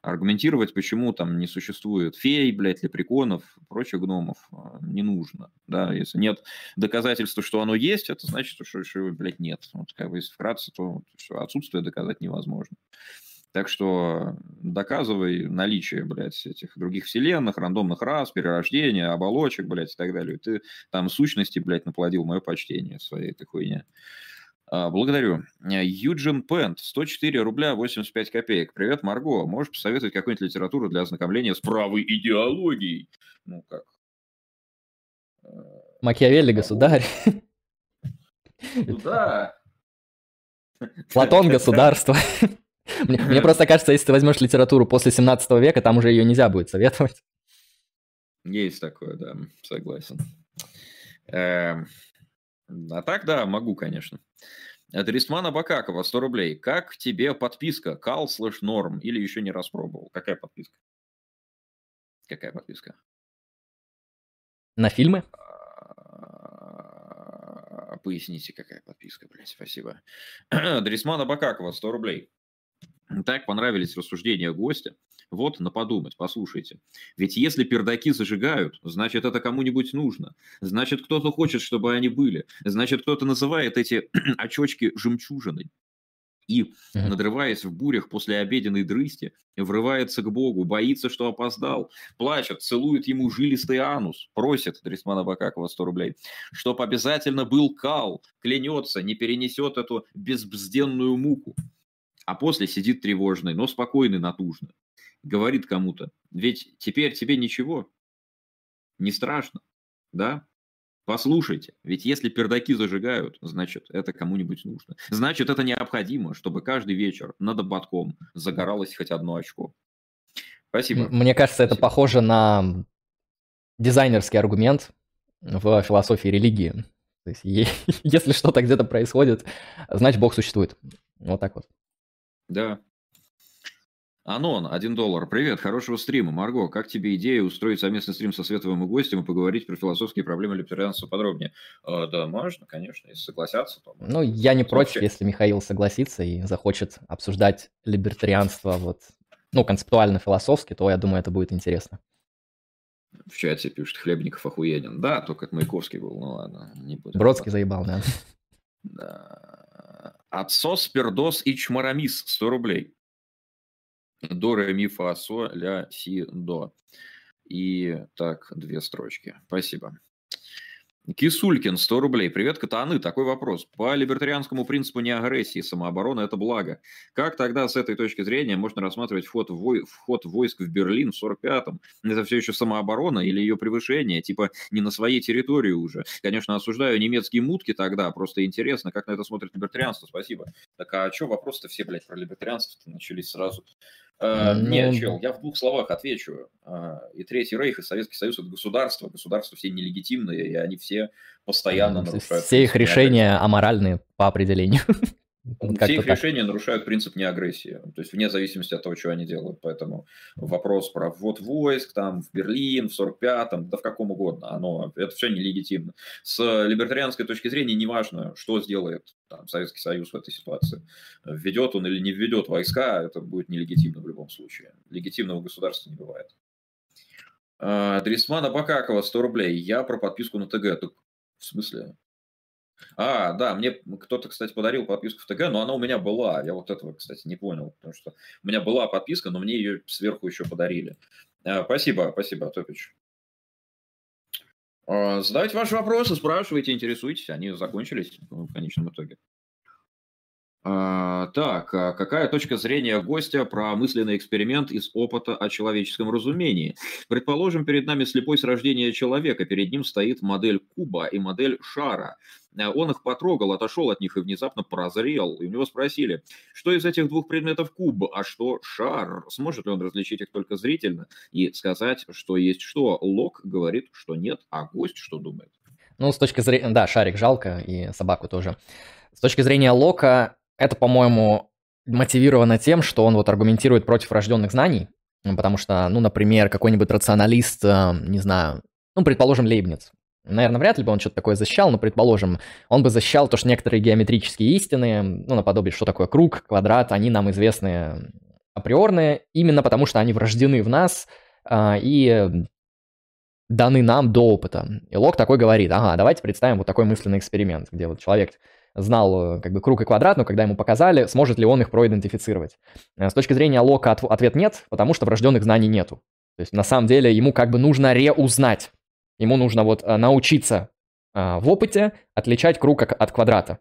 аргументировать, почему там не существует фей, блядь, лепреконов, прочих гномов, а, не нужно. Да, если нет доказательства, что оно есть, это значит, что, что его, блядь, нет. Вот, как бы, если вкратце, то что отсутствие доказать невозможно. Так что доказывай наличие, блядь, этих других вселенных, рандомных рас, перерождения, оболочек, блядь, и так далее. Ты там сущности, блядь, наплодил мое почтение своей этой хуйне. А, благодарю. Э, Юджин Пент, 104 рубля 85 копеек. Привет, Марго. Можешь посоветовать какую-нибудь литературу для ознакомления с правой идеологией? Ну, как? Э, Макиавелли, государь. Ну да. Платон, государство. Мне, мне просто кажется, если ты возьмешь литературу после 17 века, там уже ее нельзя будет советовать. Есть такое, да, согласен. Эм, а так, да, могу, конечно. От Рисмана Бакакова 100 рублей. Как тебе подписка? Кал слэш норм или еще не распробовал? Какая подписка? Какая подписка? На фильмы? А, поясните, какая подписка, блядь, спасибо. Дрисмана Бакакова, 100 рублей. Так понравились рассуждения гостя. Вот на подумать, послушайте. Ведь если пердаки зажигают, значит это кому-нибудь нужно. Значит кто-то хочет, чтобы они были. Значит кто-то называет эти очочки жемчужиной. И, надрываясь в бурях после обеденной дрысти, врывается к Богу, боится, что опоздал, плачет, целует ему жилистый анус, просит Дрисмана Бакакова 100 рублей, чтоб обязательно был кал, клянется, не перенесет эту безбзденную муку а после сидит тревожный, но спокойный, натужно. Говорит кому-то, ведь теперь тебе ничего, не страшно, да? Послушайте, ведь если пердаки зажигают, значит, это кому-нибудь нужно. Значит, это необходимо, чтобы каждый вечер над ободком загоралось хоть одно очко. Спасибо. Мне кажется, это Спасибо. похоже на дизайнерский аргумент в философии религии. То есть, если что-то где-то происходит, значит, Бог существует. Вот так вот. Да. Анон, один доллар. Привет, хорошего стрима. Марго, как тебе идея устроить совместный стрим со световым и гостем и поговорить про философские проблемы либертарианства подробнее? Э, да, можно, конечно, если согласятся. То ну, я не против, если Михаил согласится и захочет обсуждать либертарианство вот, ну, концептуально-философски, то я думаю, это будет интересно. В чате пишет, Хлебников охуенен. Да, только это Маяковский был, ну ладно, не будем. Бродский заебал, да. Да. Отсос, пердос и чмарамис 100 рублей. До, ре, ми, фа, со, ля, си, до. И так, две строчки. Спасибо. Кисулькин, 100 рублей. Привет, Катаны. Такой вопрос. По либертарианскому принципу не агрессии, самооборона – это благо. Как тогда с этой точки зрения можно рассматривать вход, вой... вход войск в Берлин в 45-м? Это все еще самооборона или ее превышение? Типа не на своей территории уже. Конечно, осуждаю немецкие мутки тогда. Просто интересно, как на это смотрит либертарианство. Спасибо. Так а что вопрос-то все, блядь, про либертарианство начались сразу? Uh, ну... Нет, чел, я в двух словах отвечу. Uh, и Третий Рейх, и Советский Союз – это государство. Государства все нелегитимные, и они все постоянно нарушают... Все их решения аморальные по определению. Все их так. решения нарушают принцип неагрессии, то есть вне зависимости от того, что они делают. Поэтому вопрос про ввод войск там в Берлин в 45-м, да в каком угодно, оно, это все нелегитимно. С либертарианской точки зрения неважно, что сделает там, Советский Союз в этой ситуации. Введет он или не введет войска, это будет нелегитимно в любом случае. Легитимного государства не бывает. А, Дрисмана Бакакова, 100 рублей. Я про подписку на ТГ. Так, в смысле? А, да, мне кто-то, кстати, подарил подписку в ТГ, но она у меня была. Я вот этого, кстати, не понял, потому что у меня была подписка, но мне ее сверху еще подарили. А, спасибо, спасибо, Топич. А, задавайте ваши вопросы, спрашивайте, интересуйтесь. Они закончились в конечном итоге. А, так, а какая точка зрения гостя про мысленный эксперимент из опыта о человеческом разумении? Предположим, перед нами слепой с рождения человека, перед ним стоит модель куба и модель шара. А он их потрогал, отошел от них и внезапно прозрел. И у него спросили, что из этих двух предметов куб, а что шар? Сможет ли он различить их только зрительно и сказать, что есть что? Лок говорит, что нет, а гость что думает? Ну, с точки зрения... Да, шарик жалко, и собаку тоже. С точки зрения Лока, это, по-моему, мотивировано тем, что он вот аргументирует против рожденных знаний, потому что, ну, например, какой-нибудь рационалист, э, не знаю, ну, предположим, Лейбниц, Наверное, вряд ли бы он что-то такое защищал, но, предположим, он бы защищал то, что некоторые геометрические истины, ну, наподобие, что такое круг, квадрат, они нам известны априорные, именно потому что они врождены в нас а, и даны нам до опыта. И Лок такой говорит, ага, давайте представим вот такой мысленный эксперимент, где вот человек знал э, как бы круг и квадрат, но когда ему показали, сможет ли он их проидентифицировать. Э, с точки зрения Лока от, ответ нет, потому что врожденных знаний нету. То есть на самом деле ему как бы нужно реузнать. Ему нужно вот э, научиться в опыте отличать круг от квадрата.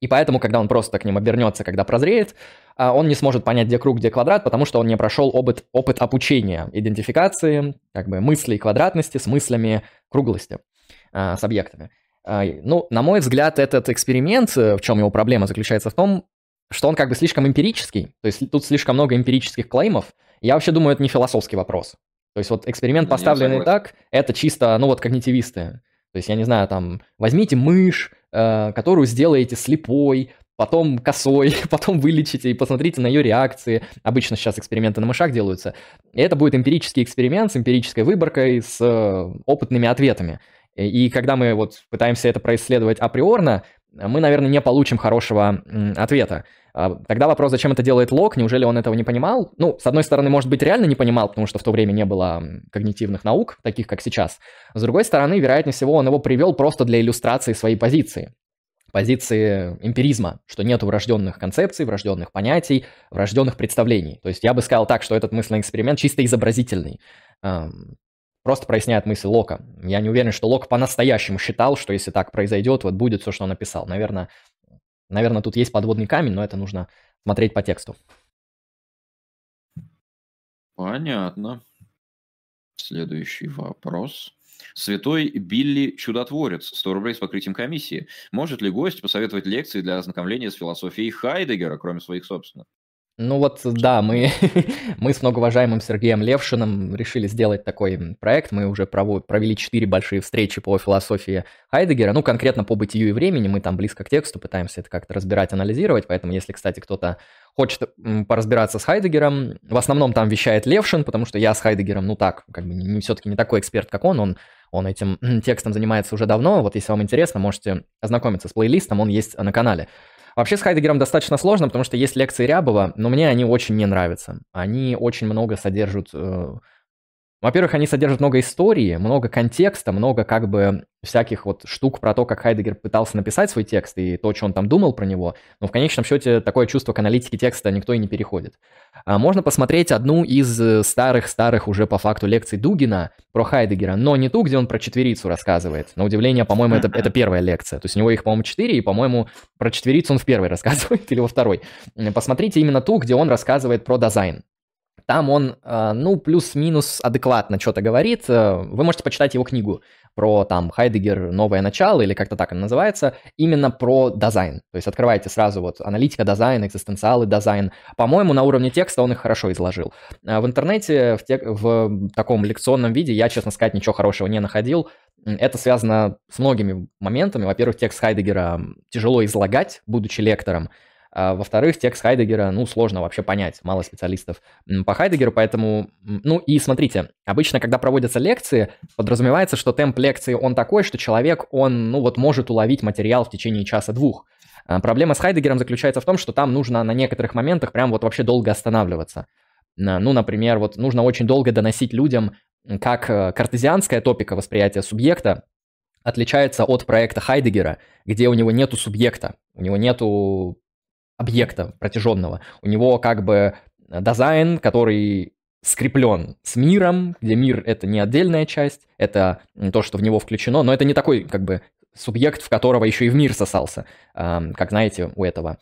И поэтому, когда он просто к ним обернется, когда прозреет, он не сможет понять, где круг, где квадрат, потому что он не прошел опыт, опыт обучения, идентификации, как бы мыслей квадратности с мыслями круглости, с объектами. А, ну, на мой взгляд, этот эксперимент, э, в чем его проблема заключается в том, что он как бы слишком эмпирический, то есть тут слишком много эмпирических клеймов. Я вообще думаю, это не философский вопрос. То есть вот эксперимент, поставленный так, это чисто, ну вот когнитивисты. То есть, я не знаю, там, возьмите мышь, э, которую сделаете слепой, потом косой, потом вылечите и посмотрите на ее реакции. Обычно сейчас эксперименты на мышах делаются. И это будет эмпирический эксперимент с эмпирической выборкой, с э, опытными ответами. И когда мы вот пытаемся это происследовать априорно, мы, наверное, не получим хорошего ответа. А, тогда вопрос, зачем это делает Лок, неужели он этого не понимал? Ну, с одной стороны, может быть, реально не понимал, потому что в то время не было когнитивных наук, таких как сейчас. С другой стороны, вероятнее всего, он его привел просто для иллюстрации своей позиции. Позиции эмпиризма, что нет врожденных концепций, врожденных понятий, врожденных представлений. То есть я бы сказал так, что этот мысленный эксперимент чисто изобразительный просто проясняет мысль Лока. Я не уверен, что Лок по-настоящему считал, что если так произойдет, вот будет все, что он написал. Наверное, наверное, тут есть подводный камень, но это нужно смотреть по тексту. Понятно. Следующий вопрос. Святой Билли Чудотворец, 100 рублей с покрытием комиссии. Может ли гость посоветовать лекции для ознакомления с философией Хайдегера, кроме своих собственных? Ну вот, да, мы, мы с многоуважаемым Сергеем Левшиным решили сделать такой проект. Мы уже провели четыре большие встречи по философии Хайдегера, ну, конкретно по бытию и времени. Мы там близко к тексту пытаемся это как-то разбирать, анализировать. Поэтому, если, кстати, кто-то хочет поразбираться с Хайдегером, в основном там вещает Левшин, потому что я с Хайдегером, ну так, как бы не, все-таки не такой эксперт, как он. Он он этим текстом занимается уже давно. Вот если вам интересно, можете ознакомиться с плейлистом, он есть на канале. Вообще с Хайдегером достаточно сложно, потому что есть лекции Рябова, но мне они очень не нравятся. Они очень много содержат э, во-первых, они содержат много истории, много контекста, много как бы всяких вот штук про то, как Хайдегер пытался написать свой текст и то, что он там думал про него, но в конечном счете такое чувство к аналитике текста никто и не переходит. А можно посмотреть одну из старых-старых уже по факту лекций Дугина про Хайдегера, но не ту, где он про четверицу рассказывает. На удивление, по-моему, это, это первая лекция. То есть у него их, по-моему, четыре, и, по-моему, про четверицу он в первой рассказывает или во второй. Посмотрите именно ту, где он рассказывает про Dasein. Там он, э, ну, плюс-минус адекватно что-то говорит. Э, вы можете почитать его книгу про там Хайдегер «Новое начало» или как-то так она называется, именно про Dasein. То есть открывайте сразу вот аналитика Dasein, экзистенциалы Dasein. По-моему, на уровне текста он их хорошо изложил. В интернете в, тек- в таком лекционном виде я, честно сказать, ничего хорошего не находил. Это связано с многими моментами. Во-первых, текст Хайдегера тяжело излагать, будучи лектором. А, во-вторых, текст Хайдегера, ну, сложно вообще понять, мало специалистов по Хайдегеру, поэтому, ну, и смотрите, обычно, когда проводятся лекции, подразумевается, что темп лекции, он такой, что человек, он, ну, вот может уловить материал в течение часа-двух. А, проблема с Хайдегером заключается в том, что там нужно на некоторых моментах прям вот вообще долго останавливаться. Ну, например, вот нужно очень долго доносить людям, как э, картезианская топика восприятия субъекта отличается от проекта Хайдегера, где у него нету субъекта, у него нету объекта протяженного. У него как бы дизайн, который скреплен с миром, где мир — это не отдельная часть, это то, что в него включено, но это не такой как бы субъект, в которого еще и в мир сосался, как, знаете, у этого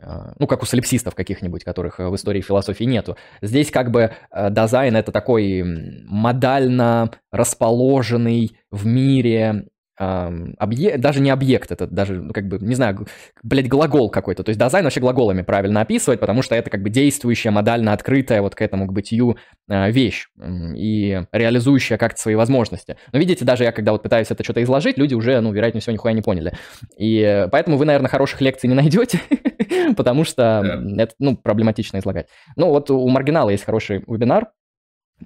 а, ну, как у солипсистов каких-нибудь, которых в истории философии нету. Здесь как бы э, дизайн — это такой модально расположенный в мире объект, даже не объект, это даже, ну, как бы, не знаю, блядь, глагол какой-то. То есть дизайн вообще глаголами правильно описывать, потому что это как бы действующая, модально открытая вот к этому, к бытию э, вещь и реализующая как-то свои возможности. Но видите, даже я когда вот пытаюсь это что-то изложить, люди уже, ну, вероятнее всего, нихуя не поняли. И поэтому вы, наверное, хороших лекций не найдете, потому что это, ну, проблематично излагать. Ну, вот у Маргинала есть хороший вебинар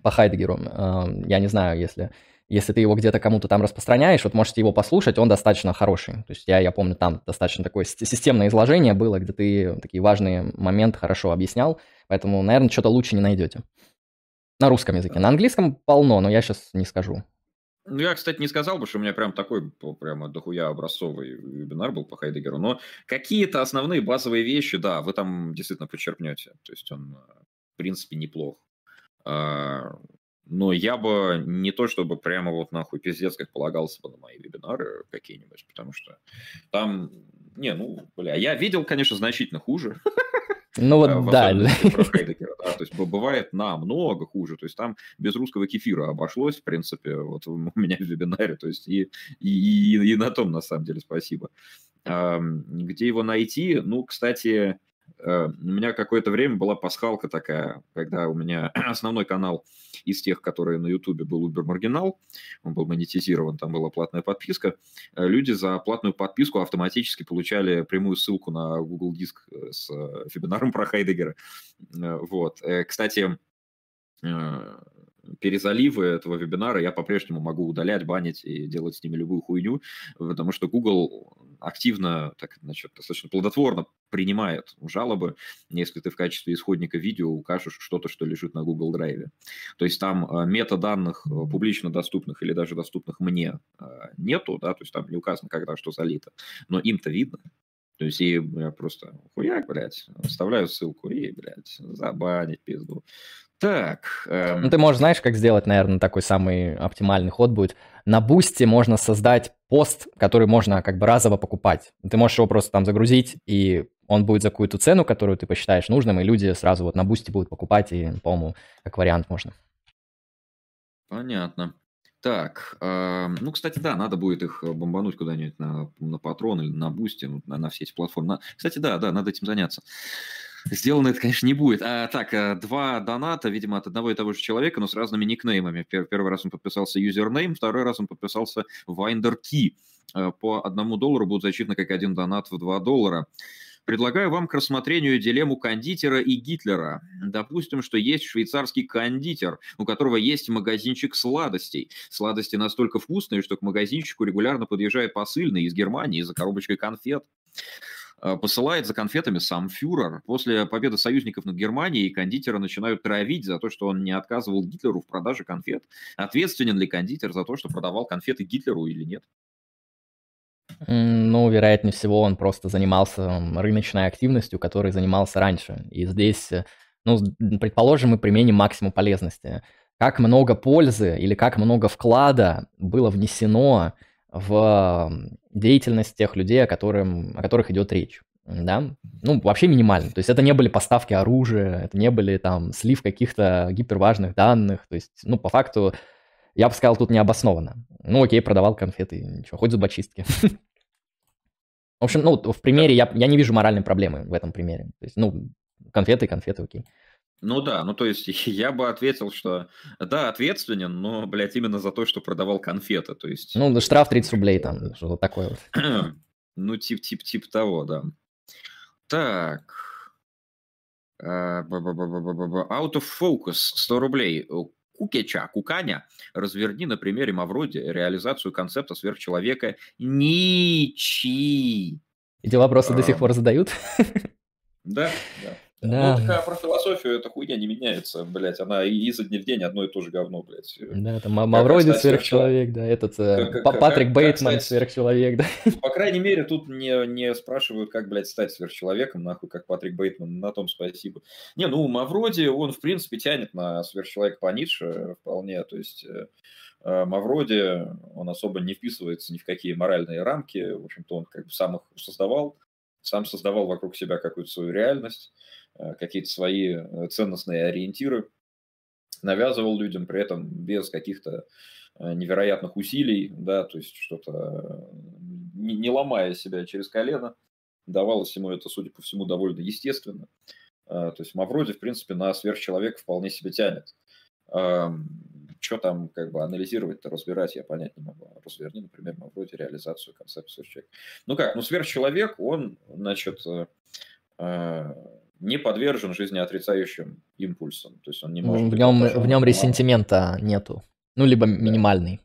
по Хайдегеру. Я не знаю, если если ты его где-то кому-то там распространяешь, вот можете его послушать, он достаточно хороший. То есть я, я помню, там достаточно такое системное изложение было, где ты такие важные моменты хорошо объяснял, поэтому, наверное, что-то лучше не найдете. На русском языке. На английском полно, но я сейчас не скажу. Ну, я, кстати, не сказал бы, что у меня прям такой прямо дохуя образцовый вебинар был по Хайдегеру, но какие-то основные базовые вещи, да, вы там действительно подчеркнете. То есть он, в принципе, неплох. Но я бы не то, чтобы прямо вот нахуй пиздец, как полагался бы на мои вебинары какие-нибудь, потому что там, не, ну, бля, я видел, конечно, значительно хуже. Ну вот да. да. То есть бывает намного хуже. То есть там без русского кефира обошлось, в принципе, вот у меня в вебинаре. То есть и, и, и на том, на самом деле, спасибо. Где его найти? Ну, кстати, Э, у меня какое-то время была пасхалка такая, когда у меня основной канал из тех, которые на Ютубе был Uber Marginal, он был монетизирован, там была платная подписка, э, люди за платную подписку автоматически получали прямую ссылку на Google Диск э, с вебинаром про Хайдегера. Вот. Кстати, перезаливы этого вебинара я по-прежнему могу удалять, банить и делать с ними любую хуйню, потому что Google активно, так, значит, достаточно плодотворно принимает жалобы, если ты в качестве исходника видео укажешь что-то, что лежит на Google Drive. То есть там э, метаданных э, публично доступных или даже доступных мне э, нету, да, то есть там не указано, когда что залито, но им-то видно. То есть и я просто хуяк, блядь, вставляю ссылку и, блядь, забанить пизду. Так. Эм... Ну, ты можешь, знаешь, как сделать, наверное, такой самый оптимальный ход будет. На Boosty можно создать пост, который можно как бы разово покупать. Ты можешь его просто там загрузить, и он будет за какую-то цену, которую ты посчитаешь нужным, и люди сразу вот на Boosty будут покупать, и, по-моему, как вариант можно. Понятно. Так, э, ну, кстати, да, надо будет их бомбануть куда-нибудь на, на Patreon или на Boosty, ну, на, на все эти платформы. На... Кстати, да, да, надо этим заняться. Сделано это, конечно, не будет. А, так, э, два доната, видимо, от одного и того же человека, но с разными никнеймами. Первый раз он подписался юзернейм, второй раз он подписался Winder Key. Э, по одному доллару будут зачитаны как один донат в два доллара. Предлагаю вам к рассмотрению дилемму кондитера и Гитлера. Допустим, что есть швейцарский кондитер, у которого есть магазинчик сладостей. Сладости настолько вкусные, что к магазинчику регулярно подъезжает посыльный из Германии за коробочкой конфет. Э, посылает за конфетами сам фюрер. После победы союзников над Германией кондитера начинают травить за то, что он не отказывал Гитлеру в продаже конфет. Ответственен ли кондитер за то, что продавал конфеты Гитлеру или нет? Ну, вероятнее всего, он просто занимался рыночной активностью, которой занимался раньше. И здесь, э, ну, предположим, мы применим максимум полезности. Как много пользы или как много вклада было внесено в деятельность тех людей, о, которым, о которых идет речь. да, ну, вообще минимально. То есть это не были поставки оружия, это не были там слив каких-то гиперважных данных. То есть, ну, по факту, я бы сказал, тут необоснованно. Ну, окей, продавал конфеты, ничего, хоть зубочистки. В общем, ну, в примере я, я не вижу моральной проблемы в этом примере. То есть, ну, конфеты, конфеты, окей. Ну да, ну то есть я бы ответил, что да, ответственен, но, блядь, именно за то, что продавал конфеты, то есть... Ну, штраф 30 рублей там, что-то такое вот. ну, тип-тип-тип того, да. Так. А, out of focus, 100 рублей. Кукеча, Куканя, разверни на примере Мавроди реализацию концепта сверхчеловека Ничи. Эти вопросы до сих пор задают? Да, да. Да. Ну, такая про философию эта хуйня не меняется, блядь, она и изо дня в день одно и то же говно, блядь. Да, там Мавроди сверхчеловек, да, этот э, как, как, Патрик как, Бейтман как сверхчеловек, да. По крайней мере, тут не, не спрашивают, как, блядь, стать сверхчеловеком, нахуй, как Патрик Бейтман, на том спасибо. Не, ну, Мавроди, он, в принципе, тянет на сверхчеловека по Ницше вполне, то есть... Э, э, Мавроди, он особо не вписывается ни в какие моральные рамки, в общем-то, он как бы сам их создавал, сам создавал вокруг себя какую-то свою реальность, какие-то свои э, ценностные ориентиры, навязывал людям при этом без каких-то э, невероятных усилий, да, то есть что-то не, не ломая себя через колено, давалось ему это, судя по всему, довольно естественно. То есть Мавроди, в принципе, на сверхчеловека вполне себе тянет. Что там как бы анализировать-то, разбирать, я понять не могу. Разверни, например, Мавроди реализацию концепции сверхчеловека. Ну как, ну сверхчеловек, он, значит, не подвержен жизнеотрицающим импульсам. То есть он не может в нем, в нем ресентимента нету. Ну, либо да. минимальный.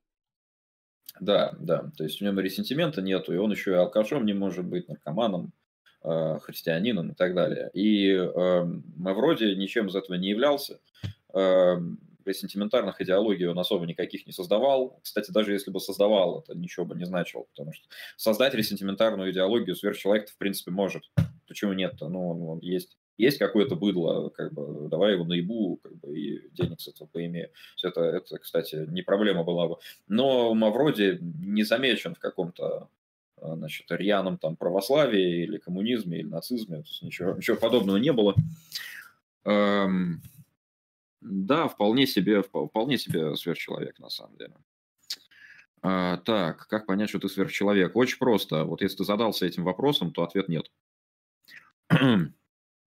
Да, да. То есть в нем ресентимента нету, и он еще и алкашом не может быть, наркоманом, э, христианином и так далее. И э, Мавроди ничем из этого не являлся. Э, ресентиментарных идеологий он особо никаких не создавал. Кстати, даже если бы создавал, это ничего бы не значило, потому что создать ресентиментарную идеологию сверхчеловек в принципе может. Почему нет-то? Ну, он, он есть есть какое-то быдло, как бы, давай его наебу, как бы, и денег с этого поимею. Это, это, кстати, не проблема была бы. Но Мавроди не замечен в каком-то а, значит, рьяном там православии или коммунизме или нацизме, то есть ничего, ничего подобного не было. Эм, да, вполне себе, вполне себе сверхчеловек на самом деле. А, так, как понять, что ты сверхчеловек? Очень просто. Вот если ты задался этим вопросом, то ответ нет.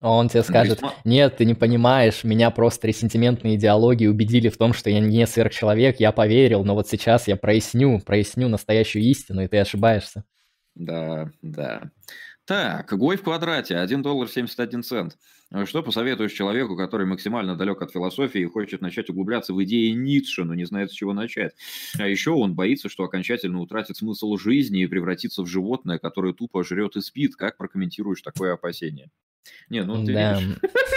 Он тебе скажет, нет, ты не понимаешь, меня просто ресентиментные идеологии убедили в том, что я не сверхчеловек, я поверил, но вот сейчас я проясню, проясню настоящую истину, и ты ошибаешься. Да, да. Так, Гой в квадрате, 1 доллар 71 цент. Что посоветуешь человеку, который максимально далек от философии и хочет начать углубляться в идеи Ницше, но не знает, с чего начать? А еще он боится, что окончательно утратит смысл жизни и превратится в животное, которое тупо жрет и спит. Как прокомментируешь такое опасение? Не, ну ты да.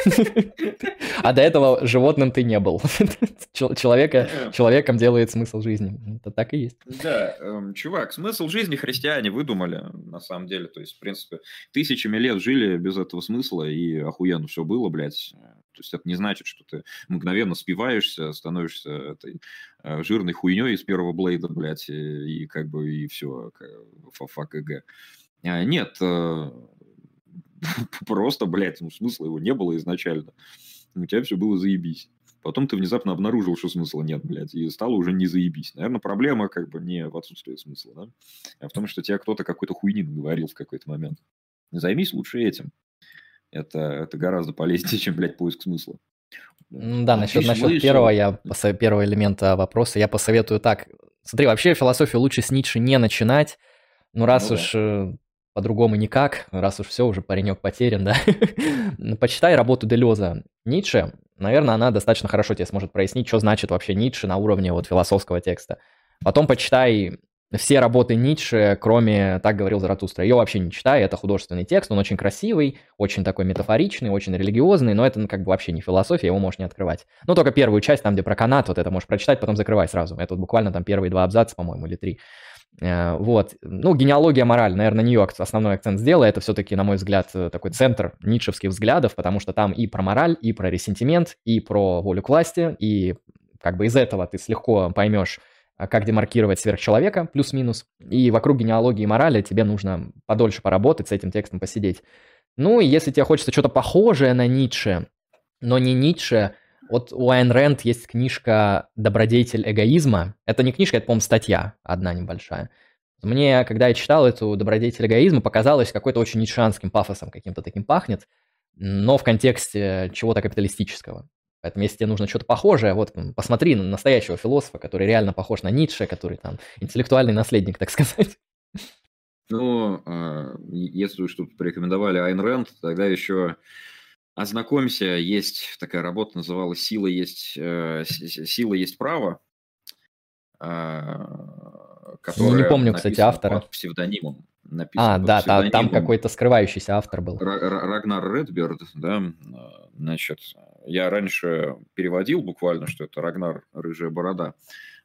А до этого животным ты не был. Человека, э. человеком делает смысл жизни. Это так и есть. Да, эм, чувак, смысл жизни христиане выдумали, на самом деле. То есть, в принципе, тысячами лет жили без этого смысла, и охуенно все было, блядь. То есть это не значит, что ты мгновенно спиваешься, становишься этой э, жирной хуйней из первого Блейда, блядь, и, и как бы и все, фак а, Нет, э, Просто, блядь, ну смысла его не было изначально. У тебя все было заебись. Потом ты внезапно обнаружил, что смысла нет, блядь, и стало уже не заебись. Наверное, проблема как бы не в отсутствии смысла, да, а в том, что тебя кто-то какой-то хуйни говорил в какой-то момент. Займись лучше этим. Это, это гораздо полезнее, чем, блядь, поиск смысла. Да, насчет, насчет первого, я, первого элемента вопроса я посоветую так. Смотри, вообще философию лучше с Ницше не начинать. Ну, раз ну, уж да. По-другому никак, раз уж все, уже паренек потерян, да. Почитай работу Делеза Ницше, наверное, она достаточно хорошо тебе сможет прояснить, что значит вообще Ницше на уровне вот философского текста. Потом почитай все работы Ницше, кроме «Так говорил Заратустра». Ее вообще не читай, это художественный текст, он очень красивый, очень такой метафоричный, очень религиозный, но это ну, как бы вообще не философия, его можешь не открывать. Ну, только первую часть, там, где про канат, вот это можешь прочитать, потом закрывай сразу. Это вот буквально там первые два абзаца, по-моему, или три. Э, вот. Ну, генеалогия мораль, наверное, на нее основной акцент сделала. Это все-таки, на мой взгляд, э, такой центр ницшевских взглядов, потому что там и про мораль, и про ресентимент, и про волю к власти, и как бы из этого ты легко поймешь а, как демаркировать сверхчеловека, плюс-минус. И вокруг генеалогии и морали тебе нужно подольше поработать, с этим текстом посидеть. Ну, и если тебе хочется что-то похожее на Ницше, но не Ницше, вот у Айн Рэнд есть книжка «Добродетель эгоизма». Это не книжка, это, по-моему, статья одна небольшая. Мне, когда я читал эту «Добродетель эгоизма», показалось какой-то очень ницшанским пафосом каким-то таким пахнет, но в контексте чего-то капиталистического. Поэтому если тебе нужно что-то похожее, вот посмотри на настоящего философа, который реально похож на Ницше, который там интеллектуальный наследник, так сказать. Ну, а, если уж тут порекомендовали Айн Рэнд, тогда еще ознакомься, есть такая работа, называлась «Сила есть, э, сила есть право», которая ну, не помню, кстати, автора. под псевдонимом. А, да, там, там какой-то скрывающийся автор был. Рагнар Редберд, да, значит, я раньше переводил буквально, что это Рагнар Рыжая Борода,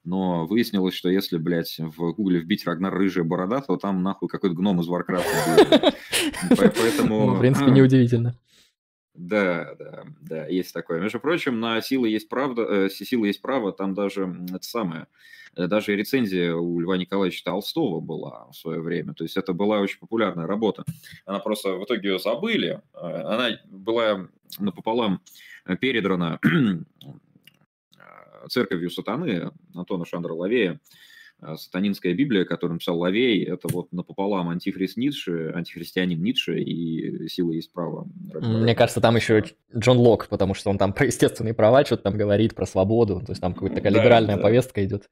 но выяснилось, что если, блядь, в гугле вбить Рагнар Рыжая Борода, то там нахуй какой-то гном из Варкрафта Поэтому... Ну, в принципе, неудивительно. Да, да, да, есть такое. Между прочим, на «Сила есть правда», э, «Сила есть право» там даже это самое, э, даже рецензия у Льва Николаевича Толстого была в свое время. То есть это была очень популярная работа. Она просто в итоге ее забыли. Э, она была напополам передрана церковью сатаны Антона Шандра Лавея. А, сатанинская Библия, которую написал Лавей, это вот напополам антихрист Ницше, антихристианин Ницше и сила есть право. Мне кажется, там еще Джон Лок, потому что он там про естественные права что-то там говорит, про свободу, то есть там какая-то такая да, либеральная да. повестка идет.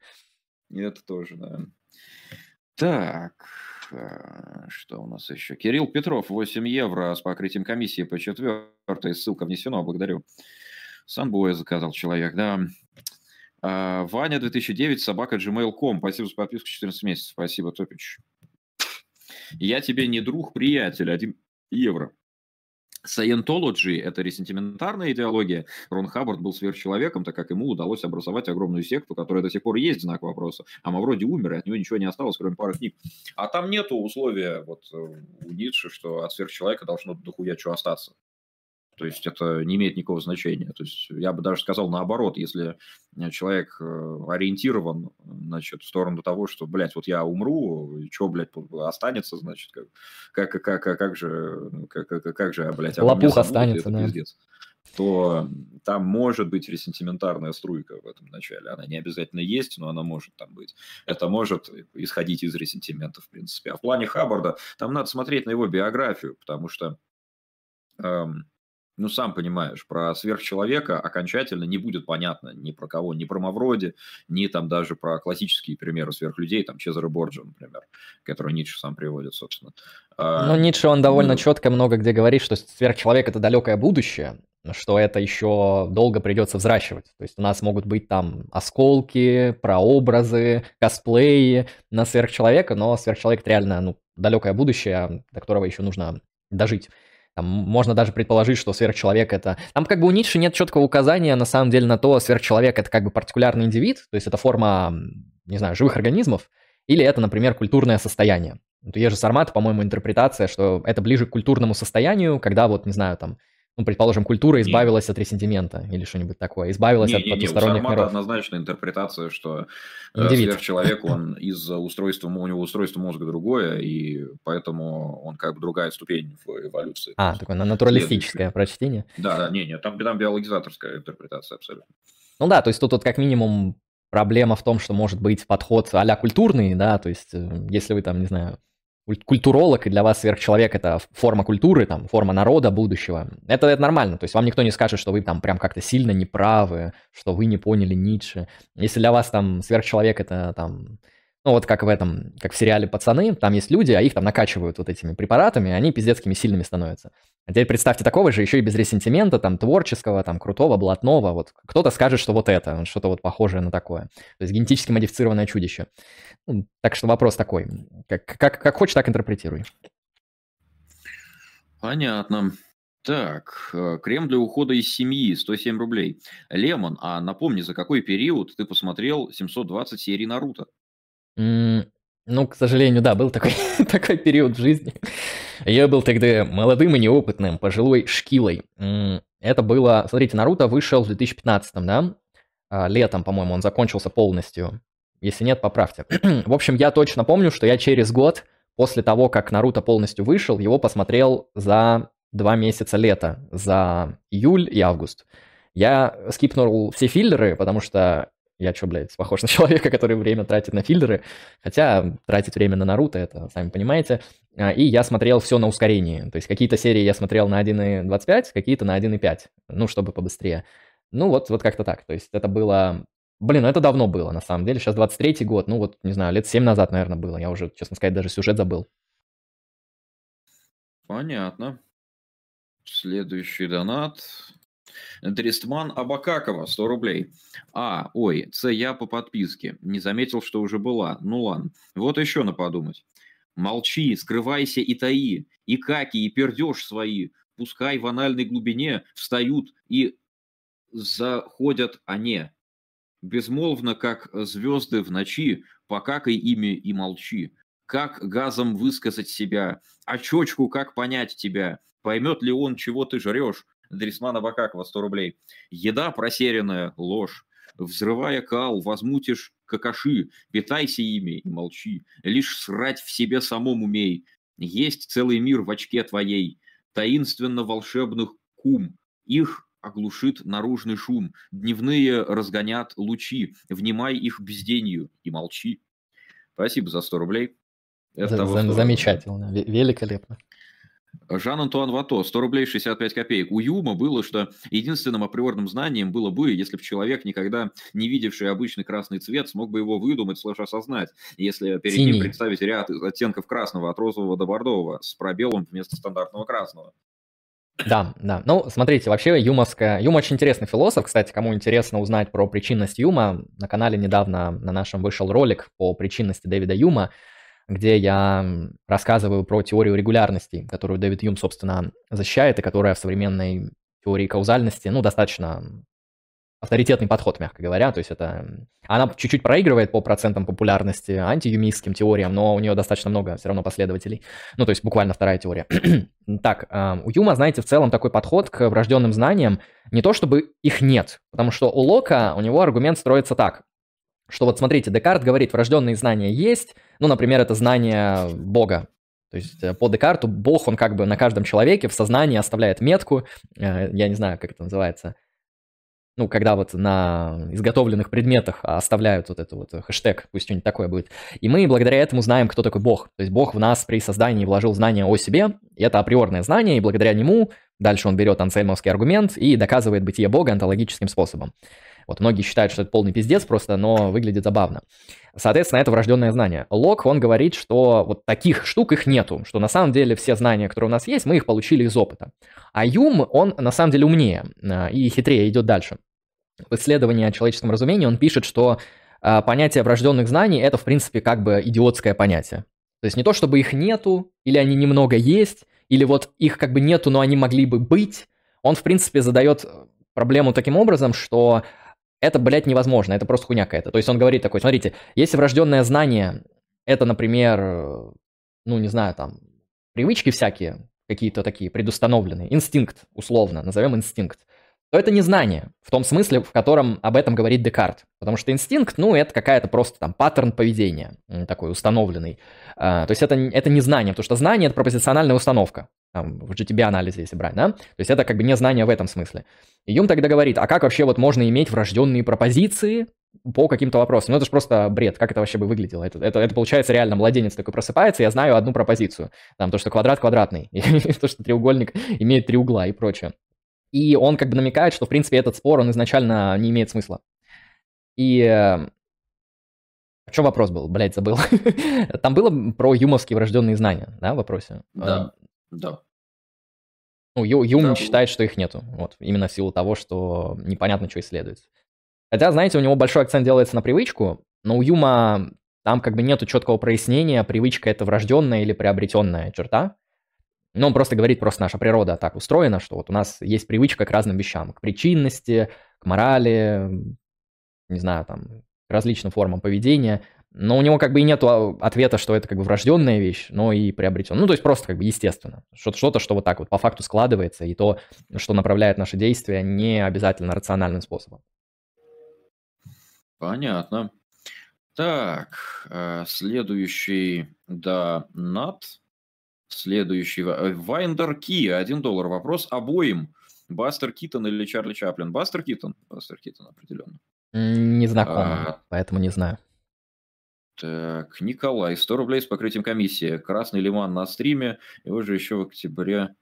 Это тоже, да. Так, а, что у нас еще? Кирилл Петров, 8 евро с покрытием комиссии по четвертой. Ссылка внесена, благодарю. Санбоя заказал человек, да. А, Ваня 2009, собака gmail.com. Спасибо за подписку 14 месяцев. Спасибо, Топич. Я тебе не друг, приятель. Один евро. Саентологи – это ресентиментарная идеология. Рон Хаббард был сверхчеловеком, так как ему удалось образовать огромную секту, которая до сих пор есть знак вопроса. А мы вроде умер, и от него ничего не осталось, кроме пары книг. А там нету условия вот э, у Ницше, что от сверхчеловека должно дохуя что остаться. То есть это не имеет никакого значения. То есть я бы даже сказал наоборот, если э, человек э, ориентирован значит, в сторону того, что, блядь, вот я умру, и что, блядь, останется, значит, как, как, как, как, как же, как, как, как же, блядь, Лопух останется, это да. пиздец то там может быть ресентиментарная струйка в этом начале. Она не обязательно есть, но она может там быть. Это может исходить из ресентимента, в принципе. А в плане Хаббарда там надо смотреть на его биографию, потому что эм, ну, сам понимаешь, про сверхчеловека окончательно не будет понятно ни про кого, ни про Мавроди, ни там даже про классические примеры сверхлюдей, там Чезаре Борджа, например, который Ницше сам приводит, собственно. А, ну, Ницше, он довольно ну, четко много где говорит, что сверхчеловек – это далекое будущее, что это еще долго придется взращивать. То есть у нас могут быть там осколки, прообразы, косплеи на сверхчеловека, но сверхчеловек – это реально ну, далекое будущее, до которого еще нужно дожить. Там можно даже предположить, что сверхчеловек это... Там как бы у Ницше нет четкого указания на самом деле на то, сверхчеловек это как бы партикулярный индивид, то есть это форма, не знаю, живых организмов, или это, например, культурное состояние. Вот у Ежи Сармата, по-моему, интерпретация, что это ближе к культурному состоянию, когда вот, не знаю, там, ну, предположим, культура избавилась Нет. от ресентимента или что-нибудь такое, избавилась не, от не, потусторонних не, у миров. однозначно интерпретация, что э, Индивид. сверхчеловек, он из устройства, у него устройство мозга другое, и поэтому он как бы другая ступень в эволюции. А, такое натуралистическое прочтение? Да, да, не, не, там, там биологизаторская интерпретация абсолютно. Ну да, то есть тут вот как минимум проблема в том, что может быть подход а культурный, да, то есть э, если вы там, не знаю, культуролог, и для вас сверхчеловек – это форма культуры, там, форма народа будущего, это, это нормально. То есть вам никто не скажет, что вы там прям как-то сильно неправы, что вы не поняли Ницше. Если для вас там сверхчеловек – это там ну, вот как в этом, как в сериале «Пацаны», там есть люди, а их там накачивают вот этими препаратами, и они пиздецкими сильными становятся. А теперь представьте такого же, еще и без ресентимента, там, творческого, там, крутого, блатного, вот. Кто-то скажет, что вот это, что-то вот похожее на такое. То есть генетически модифицированное чудище. Ну, так что вопрос такой. Как, как, как хочешь, так интерпретируй. Понятно. Так, э, крем для ухода из семьи, 107 рублей. Лемон, а напомни, за какой период ты посмотрел 720 серий Наруто? Ну, к сожалению, да, был такой, такой период в жизни. Я был тогда молодым и неопытным, пожилой шкилой. Это было, смотрите, Наруто вышел в 2015, да? А, летом, по-моему, он закончился полностью. Если нет, поправьте. в общем, я точно помню, что я через год после того, как Наруто полностью вышел, его посмотрел за два месяца лета, за июль и август. Я скипнул все филлеры, потому что я что, блядь, похож на человека, который время тратит на филлеры, хотя тратить время на Наруто, это сами понимаете. А, и я смотрел все на ускорении. То есть какие-то серии я смотрел на 1.25, какие-то на 1.5, ну, чтобы побыстрее. Ну, вот, вот как-то так. То есть это было... Блин, ну это давно было, на самом деле. Сейчас 23-й год, ну вот, не знаю, лет 7 назад, наверное, было. Я уже, честно сказать, даже сюжет забыл. Понятно. Следующий донат. Дрестман Абакакова, 100 рублей. А, ой, це я по подписке. Не заметил, что уже была. Ну ладно. Вот еще на подумать. Молчи, скрывайся и таи. И каки, и пердеж свои. Пускай в анальной глубине встают и заходят они. Безмолвно, как звезды в ночи, покакай ими и молчи. Как газом высказать себя, а чечку как понять тебя? Поймет ли он, чего ты жрешь? Дрисмана Бакакова, 100 рублей. Еда просеренная, ложь. Взрывая кал, возмутишь какаши, питайся ими и молчи. Лишь срать в себе самом умей. Есть целый мир в очке твоей, таинственно волшебных кум. Их оглушит наружный шум, дневные разгонят лучи, внимай их безденью и молчи. Спасибо за 100 рублей. Это за, замечательно, великолепно. Жан-Антуан Вато, 100 рублей 65 копеек. У Юма было, что единственным априорным знанием было бы, если бы человек, никогда не видевший обычный красный цвет, смог бы его выдумать, слэш осознать, если перед Синий. ним представить ряд оттенков красного от розового до бордового с пробелом вместо стандартного красного. Да, да. Ну, смотрите, вообще юмовская... Юм очень интересный философ. Кстати, кому интересно узнать про причинность Юма, на канале недавно на нашем вышел ролик по причинности Дэвида Юма где я рассказываю про теорию регулярности, которую Дэвид Юм, собственно, защищает, и которая в современной теории каузальности, ну, достаточно авторитетный подход, мягко говоря. То есть это... Она чуть-чуть проигрывает по процентам популярности антиюмистским теориям, но у нее достаточно много все равно последователей. Ну, то есть буквально вторая теория. так, а, у Юма, знаете, в целом такой подход к врожденным знаниям, не то чтобы их нет, потому что у Лока у него аргумент строится так что вот смотрите, Декарт говорит, врожденные знания есть, ну, например, это знание Бога. То есть э, по Декарту Бог, он как бы на каждом человеке в сознании оставляет метку, э, я не знаю, как это называется, ну, когда вот на изготовленных предметах оставляют вот это вот хэштег, пусть что-нибудь такое будет. И мы благодаря этому знаем, кто такой Бог. То есть Бог в нас при создании вложил знания о себе, и это априорное знание, и благодаря нему дальше он берет ансельмовский аргумент и доказывает бытие Бога онтологическим способом. Вот многие считают, что это полный пиздец просто, но выглядит забавно. Соответственно, это врожденное знание. Лок, он говорит, что вот таких штук их нету, что на самом деле все знания, которые у нас есть, мы их получили из опыта. А Юм, он на самом деле умнее а, и хитрее идет дальше. В исследовании о человеческом разумении он пишет, что а, понятие врожденных знаний – это, в принципе, как бы идиотское понятие. То есть не то, чтобы их нету, или они немного есть, или вот их как бы нету, но они могли бы быть. Он, в принципе, задает проблему таким образом, что это, блядь, невозможно, это просто хуйня какая-то. То есть он говорит такой, смотрите, если врожденное знание, это, например, ну, не знаю, там, привычки всякие, какие-то такие предустановленные, инстинкт, условно, назовем инстинкт, то это не знание, в том смысле, в котором об этом говорит Декарт. Потому что инстинкт, ну, это какая-то просто там паттерн поведения, такой установленный. А, то есть это, это не знание, потому что знание – это пропозициональная установка там, в GTB-анализе, если брать, да? То есть это как бы не знание в этом смысле. И Юм тогда говорит, а как вообще вот можно иметь врожденные пропозиции по каким-то вопросам? Ну это же просто бред, как это вообще бы выглядело? Это, это, это получается реально, младенец такой просыпается, я знаю одну пропозицию, там, то, что квадрат квадратный, то, что треугольник имеет три угла и прочее. И он как бы намекает, что, в принципе, этот спор, он изначально не имеет смысла. И э, в чем вопрос был? Блять, забыл. Там было про юмовские врожденные знания, да, в вопросе? Да. Да. Ну, Ю, Юм да. считает, что их нету. Вот, именно в силу того, что непонятно, что исследуется. Хотя, знаете, у него большой акцент делается на привычку, но у Юма там как бы нету четкого прояснения, привычка это врожденная или приобретенная черта. Но он просто говорит, просто наша природа так устроена, что вот у нас есть привычка к разным вещам, к причинности, к морали, не знаю, там, к различным формам поведения. Но у него как бы и нет ответа, что это как бы врожденная вещь, но и приобретен. Ну, то есть просто как бы естественно. Что-то, что вот так вот по факту складывается, и то, что направляет наши действия, не обязательно рациональным способом. Понятно. Так, э, следующий донат. Следующий. э, Вайндер Ки, 1 доллар. Вопрос обоим. Бастер Китон или Чарли Чаплин? Бастер Китон. Бастер Китон, определенно. Не знаком, А, поэтому не знаю. Так, Николай, 100 рублей с покрытием комиссии. Красный лиман на стриме. Его же еще в октябре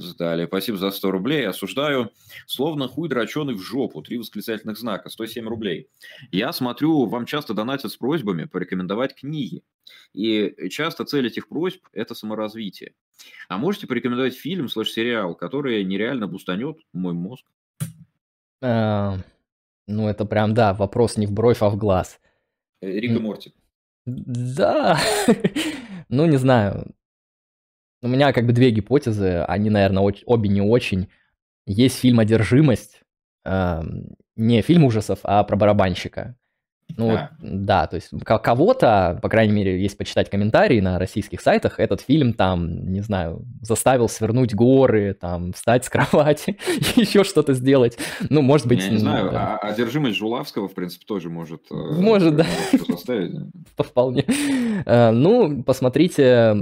сдали. Спасибо за 100 рублей. Осуждаю. Словно хуй дроченый в жопу. Три восклицательных знака. 107 рублей. Я смотрю, вам часто донатят с просьбами порекомендовать книги. И часто цель этих просьб – это саморазвитие. А можете порекомендовать фильм слэш-сериал, который нереально бустанет мой мозг? А, Ну, это прям, да, вопрос не в бровь, а в глаз. Э, Рик и Морти. Да, ну, не знаю. У меня как бы две гипотезы, они, наверное, оч- обе не очень. Есть фильм «Одержимость», эм, не фильм ужасов, а про барабанщика. Ну, А, да, то есть ко- кого-то, по крайней мере, если почитать комментарии на российских сайтах, этот фильм там, не знаю, заставил свернуть горы, там, встать с кровати, еще что-то сделать. Ну, может быть, я не знаю, да, а одержимость Жулавского, в принципе, тоже может, э, может, да. Вполне. Э, Ну, посмотрите,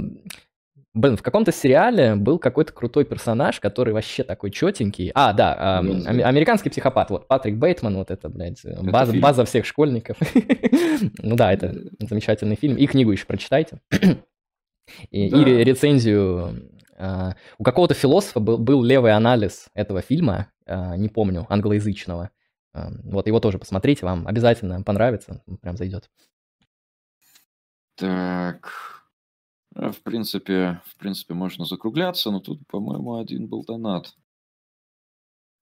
блин, в каком-то сериале был какой-то крутой персонаж, который вообще такой четенький. А, да, эм, Уэнсдей. ами- американский психопат, вот, Патрик Бейтман, вот это, блядь, э, Это база, база всех школьников. Ну да, это замечательный фильм. И книгу еще прочитайте. И, Да. рецензию. э, У какого-то философа был, был левый анализ этого фильма, э, не помню, англоязычного. Э, Вот его тоже посмотрите, вам обязательно понравится, прям зайдет. Так, а, в принципе, в принципе, можно закругляться, но тут, по-моему, один был донат.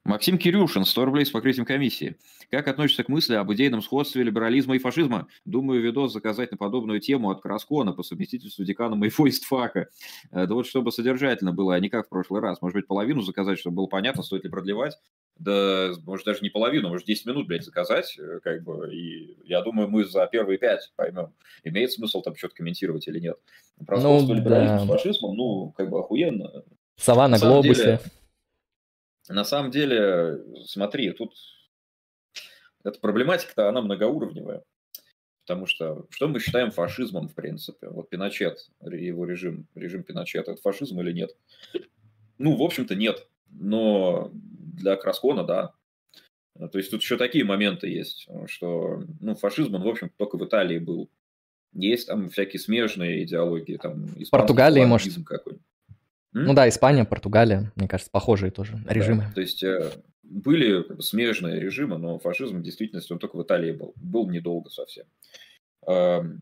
Максим Кирюшин, 100 рублей с покрытием комиссии. Как относишься к мысли об идейном сходстве либерализма и фашизма? Думаю, видос заказать на подобную тему от Краскона по совместительству декана моего истфака. Э, Да вот чтобы содержательно было, а не как в прошлый раз. Может быть, половину заказать, чтобы было понятно, стоит ли продлевать. Да, может, даже не половину, может, 10 минут, блядь, заказать, э, как бы, и я думаю, мы за первые 5 поймем, имеет смысл там что-то комментировать или нет. Про Ну, либерализма да. с фашизмом, ну, как бы охуенно. Сова на На глобусе. деле, на самом деле, смотри, тут эта проблематика-то, она многоуровневая. Потому что что мы считаем фашизмом, в принципе? Вот Пиночет, его режим, режим Пиночета, это фашизм или нет? Ну, в общем-то, нет. Но для Краскона, да. То есть тут еще такие моменты есть, что ну, фашизм, он, в общем только в Италии был. Есть там всякие смежные идеологии, там Португалии, может. фалангизм какой-нибудь. Ну да, Испания, Португалия, мне кажется, похожие тоже режимы. Да, то есть э, были смежные режимы, но фашизм в действительности он только в Италии был. Был недолго совсем. Эм,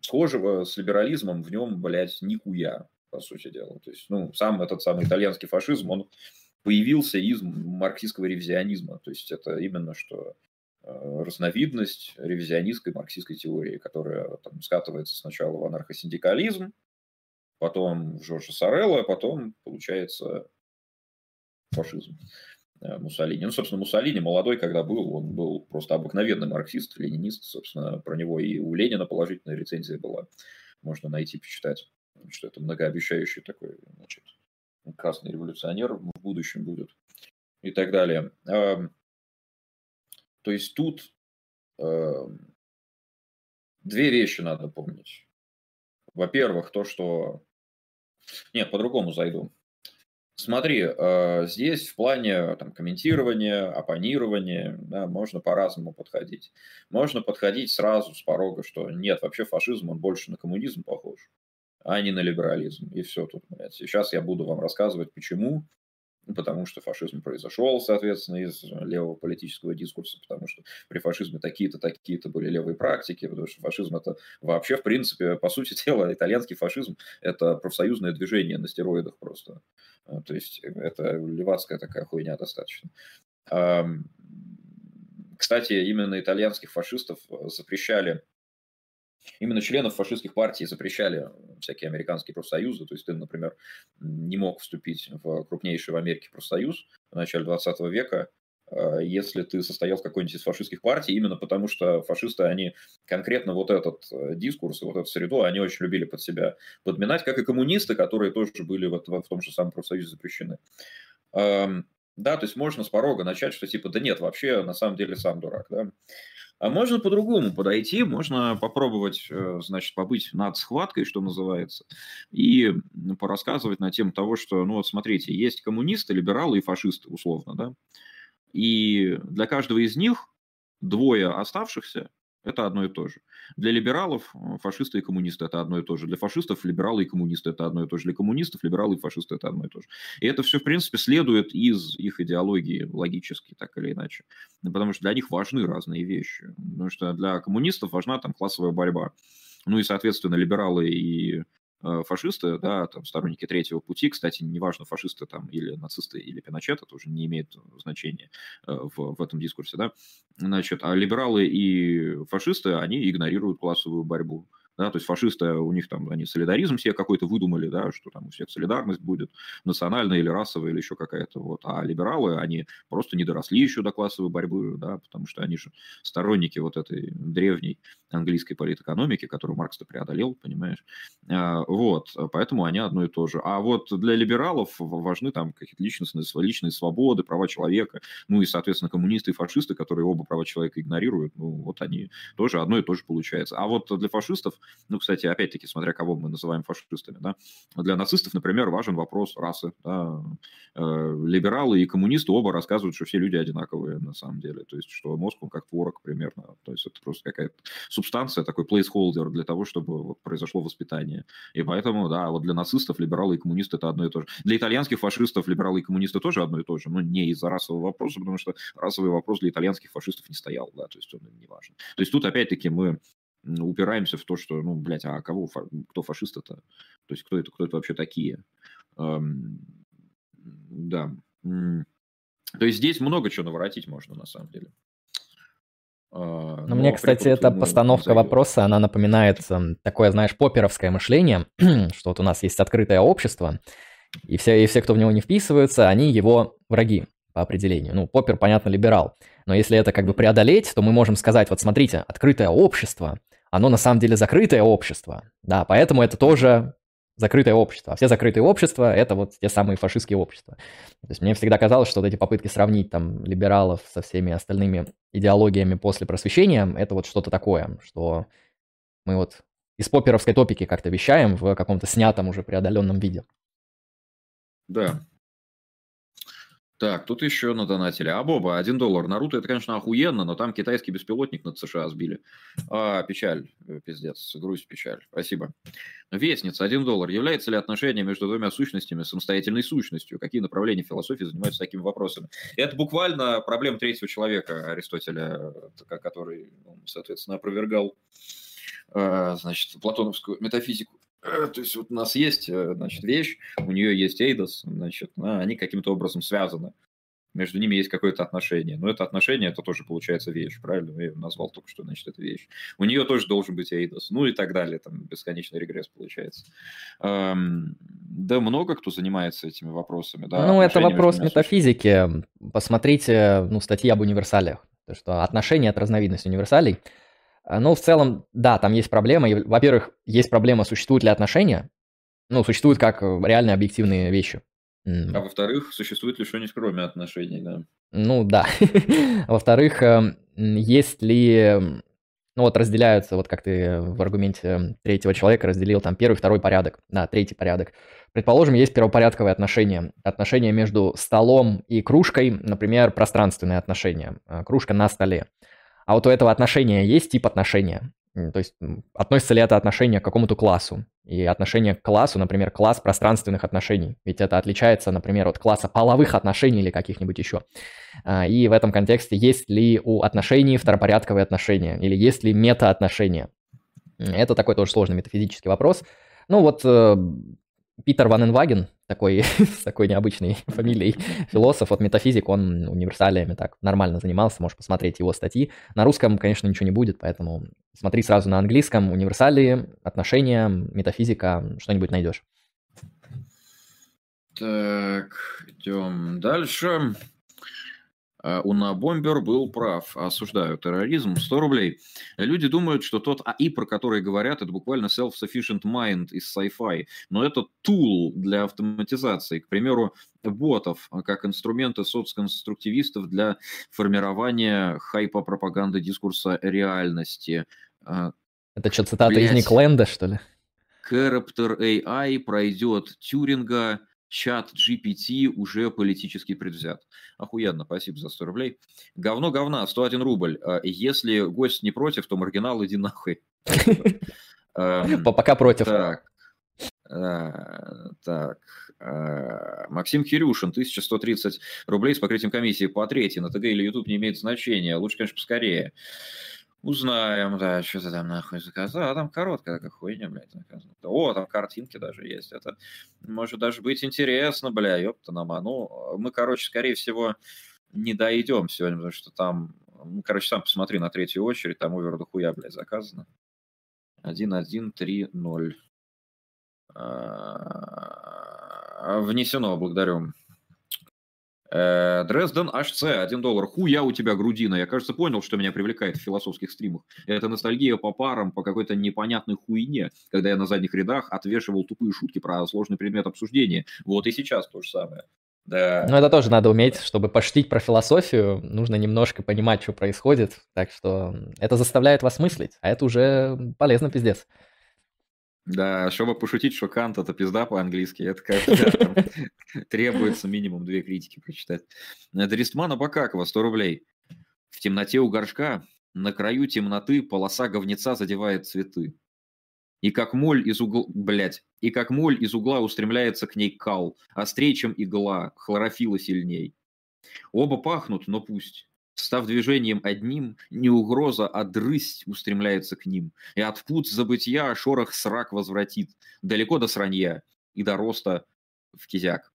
Схожего с либерализмом в нем, блядь, нихуя, по сути дела. То есть, ну, сам этот самый итальянский фашизм, он появился из марксистского ревизионизма. То есть это именно что э, разновидность ревизионистской марксистской теории, которая там скатывается сначала в анархосиндикализм, потом в Жоржа Сорелла, потом, получается, фашизм э, Муссолини. Ну, собственно, Муссолини молодой, когда был, он был просто обыкновенный марксист, ленинист. Собственно, про него и у Ленина положительная рецензия была. Можно найти, почитать, что это многообещающий такой, значит, красный революционер в будущем будет и так далее. Ам, То есть тут ам, две вещи надо помнить. Во-первых, то, что... Нет, по-другому зайду. Смотри, э, здесь в плане там, комментирования, оппонирования да, можно по-разному подходить. Можно подходить сразу с порога, что нет, вообще фашизм, он больше на коммунизм похож, а не на либерализм. И все тут, блядь. Сейчас я буду вам рассказывать, почему. Ну, Потому что фашизм произошел, соответственно, из левого политического дискурса, потому что при фашизме такие-то, такие-то были левые практики, потому что фашизм это вообще, в принципе, по сути дела, итальянский фашизм – это профсоюзное движение на стероидах просто. А, То есть это левацкая такая хуйня достаточно. Кстати, именно итальянских фашистов запрещали Именно членов фашистских партий запрещали всякие американские профсоюзы. То есть ты, например, не мог вступить в крупнейший в Америке профсоюз в начале 20 века, э, если ты состоял в какой-нибудь из фашистских партий, именно потому что фашисты, они конкретно вот этот э, дискурс и вот эту среду, они очень любили под себя подминать, как и коммунисты, которые тоже были вот в том же самом профсоюзе запрещены. Да, то есть можно с порога начать, что типа, да нет, вообще на самом деле сам дурак, да. А можно по-другому подойти, можно попробовать, э, значит, побыть над схваткой, что называется, и порассказывать на тему того, что, ну вот смотрите, есть коммунисты, либералы и фашисты, условно, да, и для каждого из них двое оставшихся это одно и то же. Для либералов э, фашисты и коммунисты – это одно и то же. Для фашистов либералы и коммунисты – это одно и то же. Для коммунистов либералы и фашисты – это одно и то же. И это все, в принципе, следует из их идеологии логически, так или иначе. Потому что для них важны разные вещи. Потому что для коммунистов важна там классовая борьба. Ну и, соответственно, либералы и фашисты, да, там, сторонники третьего пути, кстати, неважно, фашисты там или нацисты или Пиночет, это уже не имеет значения э, в, в этом дискурсе, да, значит, а либералы и фашисты, они игнорируют классовую борьбу, да, то есть фашисты, у них там, они солидаризм себе какой-то выдумали, да, что там у всех солидарность будет, национальная или расовая, или еще какая-то, вот, а либералы, они просто не доросли еще до классовой борьбы, да, потому что они же сторонники вот этой древней английской политэкономики, которую Маркс-то преодолел, понимаешь, а, вот, поэтому они одно и то же. А вот для либералов важны там какие-то личностные, личные свободы, права человека, ну и, соответственно, коммунисты и фашисты, которые оба права человека игнорируют, ну, вот они тоже одно и то же получается. А вот для фашистов ну, кстати, опять-таки, смотря кого мы называем фашистами, да, для нацистов, например, важен вопрос расы, да, э, либералы и коммунисты оба рассказывают, что все люди одинаковые на самом деле, то есть, что мозг, он как творог примерно, то есть, это просто какая-то субстанция, такой placeholder для того, чтобы вот, произошло воспитание, и поэтому, да, вот для нацистов либералы и коммунисты это одно и то же. Для итальянских фашистов либералы и коммунисты тоже одно и то же, но не из-за расового вопроса, потому что расовый вопрос для итальянских фашистов не стоял, да, то есть он им не важен. То есть тут опять-таки мы упираемся в то, что, ну, блядь, а кого, кто фашист это? То есть кто это, кто это вообще такие? Эм, да. То есть здесь много чего наворотить можно, на самом деле. А, но, но мне, кстати, эта постановка вопроса, она напоминает такое, знаешь, поперовское мышление, что вот у нас есть открытое общество, и все, и все, кто в него не вписываются, они его враги по определению. Ну, Поппер, понятно, либерал. Но если это как бы преодолеть, то мы можем сказать, вот смотрите, открытое общество, оно на самом деле закрытое общество. Да, поэтому это тоже закрытое общество. А все закрытые общества – это вот те самые фашистские общества. То есть мне всегда казалось, что вот эти попытки сравнить там либералов со всеми остальными идеологиями после просвещения – это вот что-то такое, что мы вот из поперовской топики как-то вещаем в каком-то снятом уже преодоленном виде. Да, так, тут еще надонатили. А, Боба, один доллар. Наруто это, конечно, охуенно, но там китайский беспилотник над США сбили. А, печаль, э, пиздец, грусть, печаль. Спасибо. Вестница, один доллар. Является ли отношение между двумя сущностями самостоятельной сущностью? Какие направления философии занимаются такими вопросами? Это буквально проблема третьего человека Аристотеля, который, соответственно, опровергал э, значит, платоновскую метафизику. Э, то есть вот у нас есть, э, значит, вещь, у нее есть Эйдос, значит, они каким-то образом связаны. Между ними есть какое-то отношение. Но это отношение, это тоже получается вещь, правильно? Я назвал только что, значит, это вещь. У нее тоже должен быть Эйдос. Ну и так далее. Там бесконечный регресс получается. Эм, да, много кто занимается этими вопросами. Да, ну, это вопрос метафизики. Посмотрите, ну, статьи об универсалиях. То, что отношения – это разновидность универсалей. А, ну, в целом, да, там есть проблема. Во-первых, есть проблема, существуют ли отношения. Ну, существуют как э, реальные объективные вещи. А во-вторых, существует ли что-нибудь кроме отношений, да? Ну, да. Во-вторых, эм, есть ли... Ну, вот разделяются, вот как ты в аргументе третьего человека разделил там первый, второй порядок, да, третий порядок. Предположим, есть первопорядковые отношения. Отношения между столом и кружкой, например, пространственные отношения. Э, кружка на столе. А вот у этого отношения есть тип отношения. То есть относится ли это отношение к какому-то классу? И отношение к классу, например, класс пространственных отношений. Ведь это отличается, например, от класса половых отношений или каких-нибудь еще. А, и в этом контексте есть ли у отношений второпорядковые отношения? Или есть ли метаотношения? Это такой тоже сложный метафизический вопрос. Ну вот э, Питер Ван Энваген, такой, с такой необычной фамилией философ, от метафизик, он универсалиями так нормально занимался, можешь посмотреть его статьи. На русском, конечно, ничего не будет, поэтому смотри сразу на английском, универсалии, отношения, метафизика, что-нибудь найдешь. Так, идем дальше. Э, Унабомбер был прав. Осуждаю терроризм. 100 рублей. Люди думают, что тот АИ, про который говорят, это буквально self-sufficient mind из sci-fi. Но это tool для автоматизации. К примеру, ботов, как инструменты соцконструктивистов для формирования хайпа пропаганды дискурса реальности. Э, это что, цитата Блять. из Никленда, что ли? Character AI пройдет Тюринга, чат GPT уже политически предвзят. Охуенно, спасибо за 100 рублей. Говно говна, 101 рубль. А если гость не против, то маргинал иди нахуй. Эм, пока против. Так, э, так. Э, Максим Кирюшин, 1130 рублей с покрытием комиссии по третьей. На ТГ или YouTube не имеет значения. Лучше, конечно, поскорее. Узнаем, да, что ты там нахуй заказал. А там короткая как хуйня, блядь, заказано. О, там картинки даже есть. Это может даже быть интересно, бля, ёпта нама. Ну, мы, короче, скорее всего, не дойдем сегодня, потому что там, ну, короче, сам посмотри на третью очередь, там овер до хуя, блядь, заказано. 1, 1, 3, 0. Внесено, благодарю. Э, Дрезден HC, 1 доллар. Хуя у тебя грудина. Я, кажется, понял, что меня привлекает в философских стримах. Это ностальгия по парам, по какой-то непонятной хуйне, когда я на задних рядах отвешивал тупые шутки про сложный предмет обсуждения. Вот и сейчас то же самое. Да. Ну, это тоже надо уметь, чтобы поштить про философию, нужно немножко понимать, что происходит, так что это заставляет вас мыслить, а это уже полезно, пиздец. Да, чтобы пошутить, что Кант это пизда по-английски, это как требуется минимум две критики прочитать. Дристмана Бакакова, 100 рублей. В темноте у горшка, на краю темноты полоса говнеца задевает цветы. И как моль из угла, блять, и как моль из угла устремляется к ней кал, острее, чем игла, хлорофила сильней. Оба пахнут, но пусть. Став движением одним, не угроза, а дрысть устремляется к ним. И от пут забытия шорох срак возвратит. Далеко до сранья и до роста в кизяк.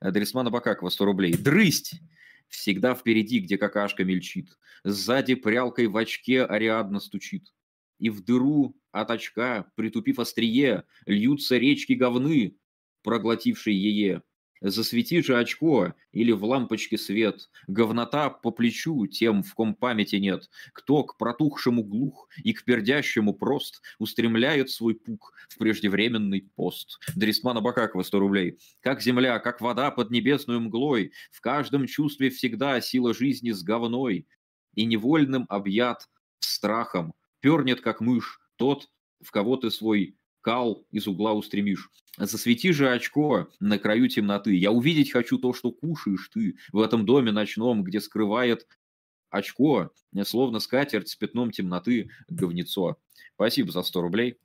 Дресмана Бакакова, 100 рублей. Дрысть! Всегда впереди, где какашка мельчит. Сзади прялкой в очке Ариадна стучит. И в дыру от очка, притупив острие, льются речки говны, проглотившие ее. Засвети же очко или в лампочке свет, говнота по плечу тем, в ком памяти нет, кто к протухшему глух и к пердящему прост устремляет свой пук в преждевременный пост. Дрисмана Бакакова, 100 рублей. Как земля, как вода под небесную мглой, в каждом чувстве всегда сила жизни с говной, и невольным объят страхом, пернет, как мышь, тот, в кого ты свой кал из угла устремишь. Засвети же очко на краю темноты. Я увидеть хочу то, что кушаешь ты в этом доме ночном, где скрывает очко, словно скатерть с пятном темноты, говнецо. Спасибо за 100 рублей.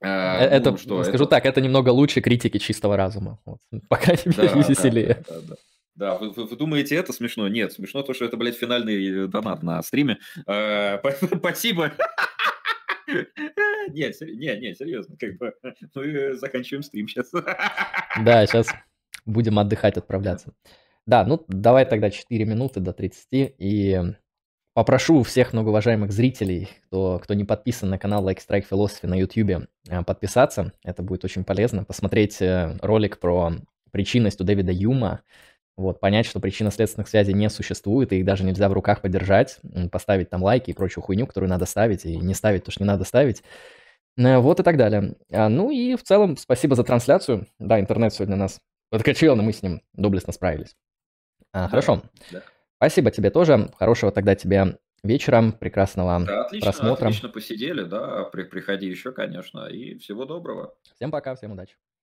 А, э, это, ну, что, скажу это... так, это немного лучше критики чистого разума. Вот. Пока не да, веселее. Да, да, да. Да, вы, вы, вы думаете, это смешно? Нет, смешно то, что это, блядь, финальный донат на стриме. Э, спасибо. Не, не, не, серьезно, как бы мы заканчиваем стрим сейчас. Да, сейчас будем отдыхать, отправляться. Да, ну давай тогда 4 минуты до 30 и попрошу всех многоуважаемых зрителей, кто, кто не подписан на канал Like Strike Philosophy на YouTube, э, подписаться. Это будет очень полезно. Посмотреть э, ролик про причинность у Дэвида Юма, вот, понять, что причинно-следственных связей не существует, и их даже нельзя в руках подержать, поставить там лайки и прочую хуйню, которую надо ставить, и не ставить то, что не надо ставить. Э, вот и так далее. А, ну и в целом спасибо за трансляцию. Да, интернет сегодня нас подкачал, но мы с ним доблестно справились. А, да, хорошо. Да. Спасибо тебе тоже. Хорошего тогда тебе вечера, прекрасного да, отлично, просмотра. Отлично посидели, да. При, приходи еще, конечно. И всего доброго. Всем пока, всем удачи.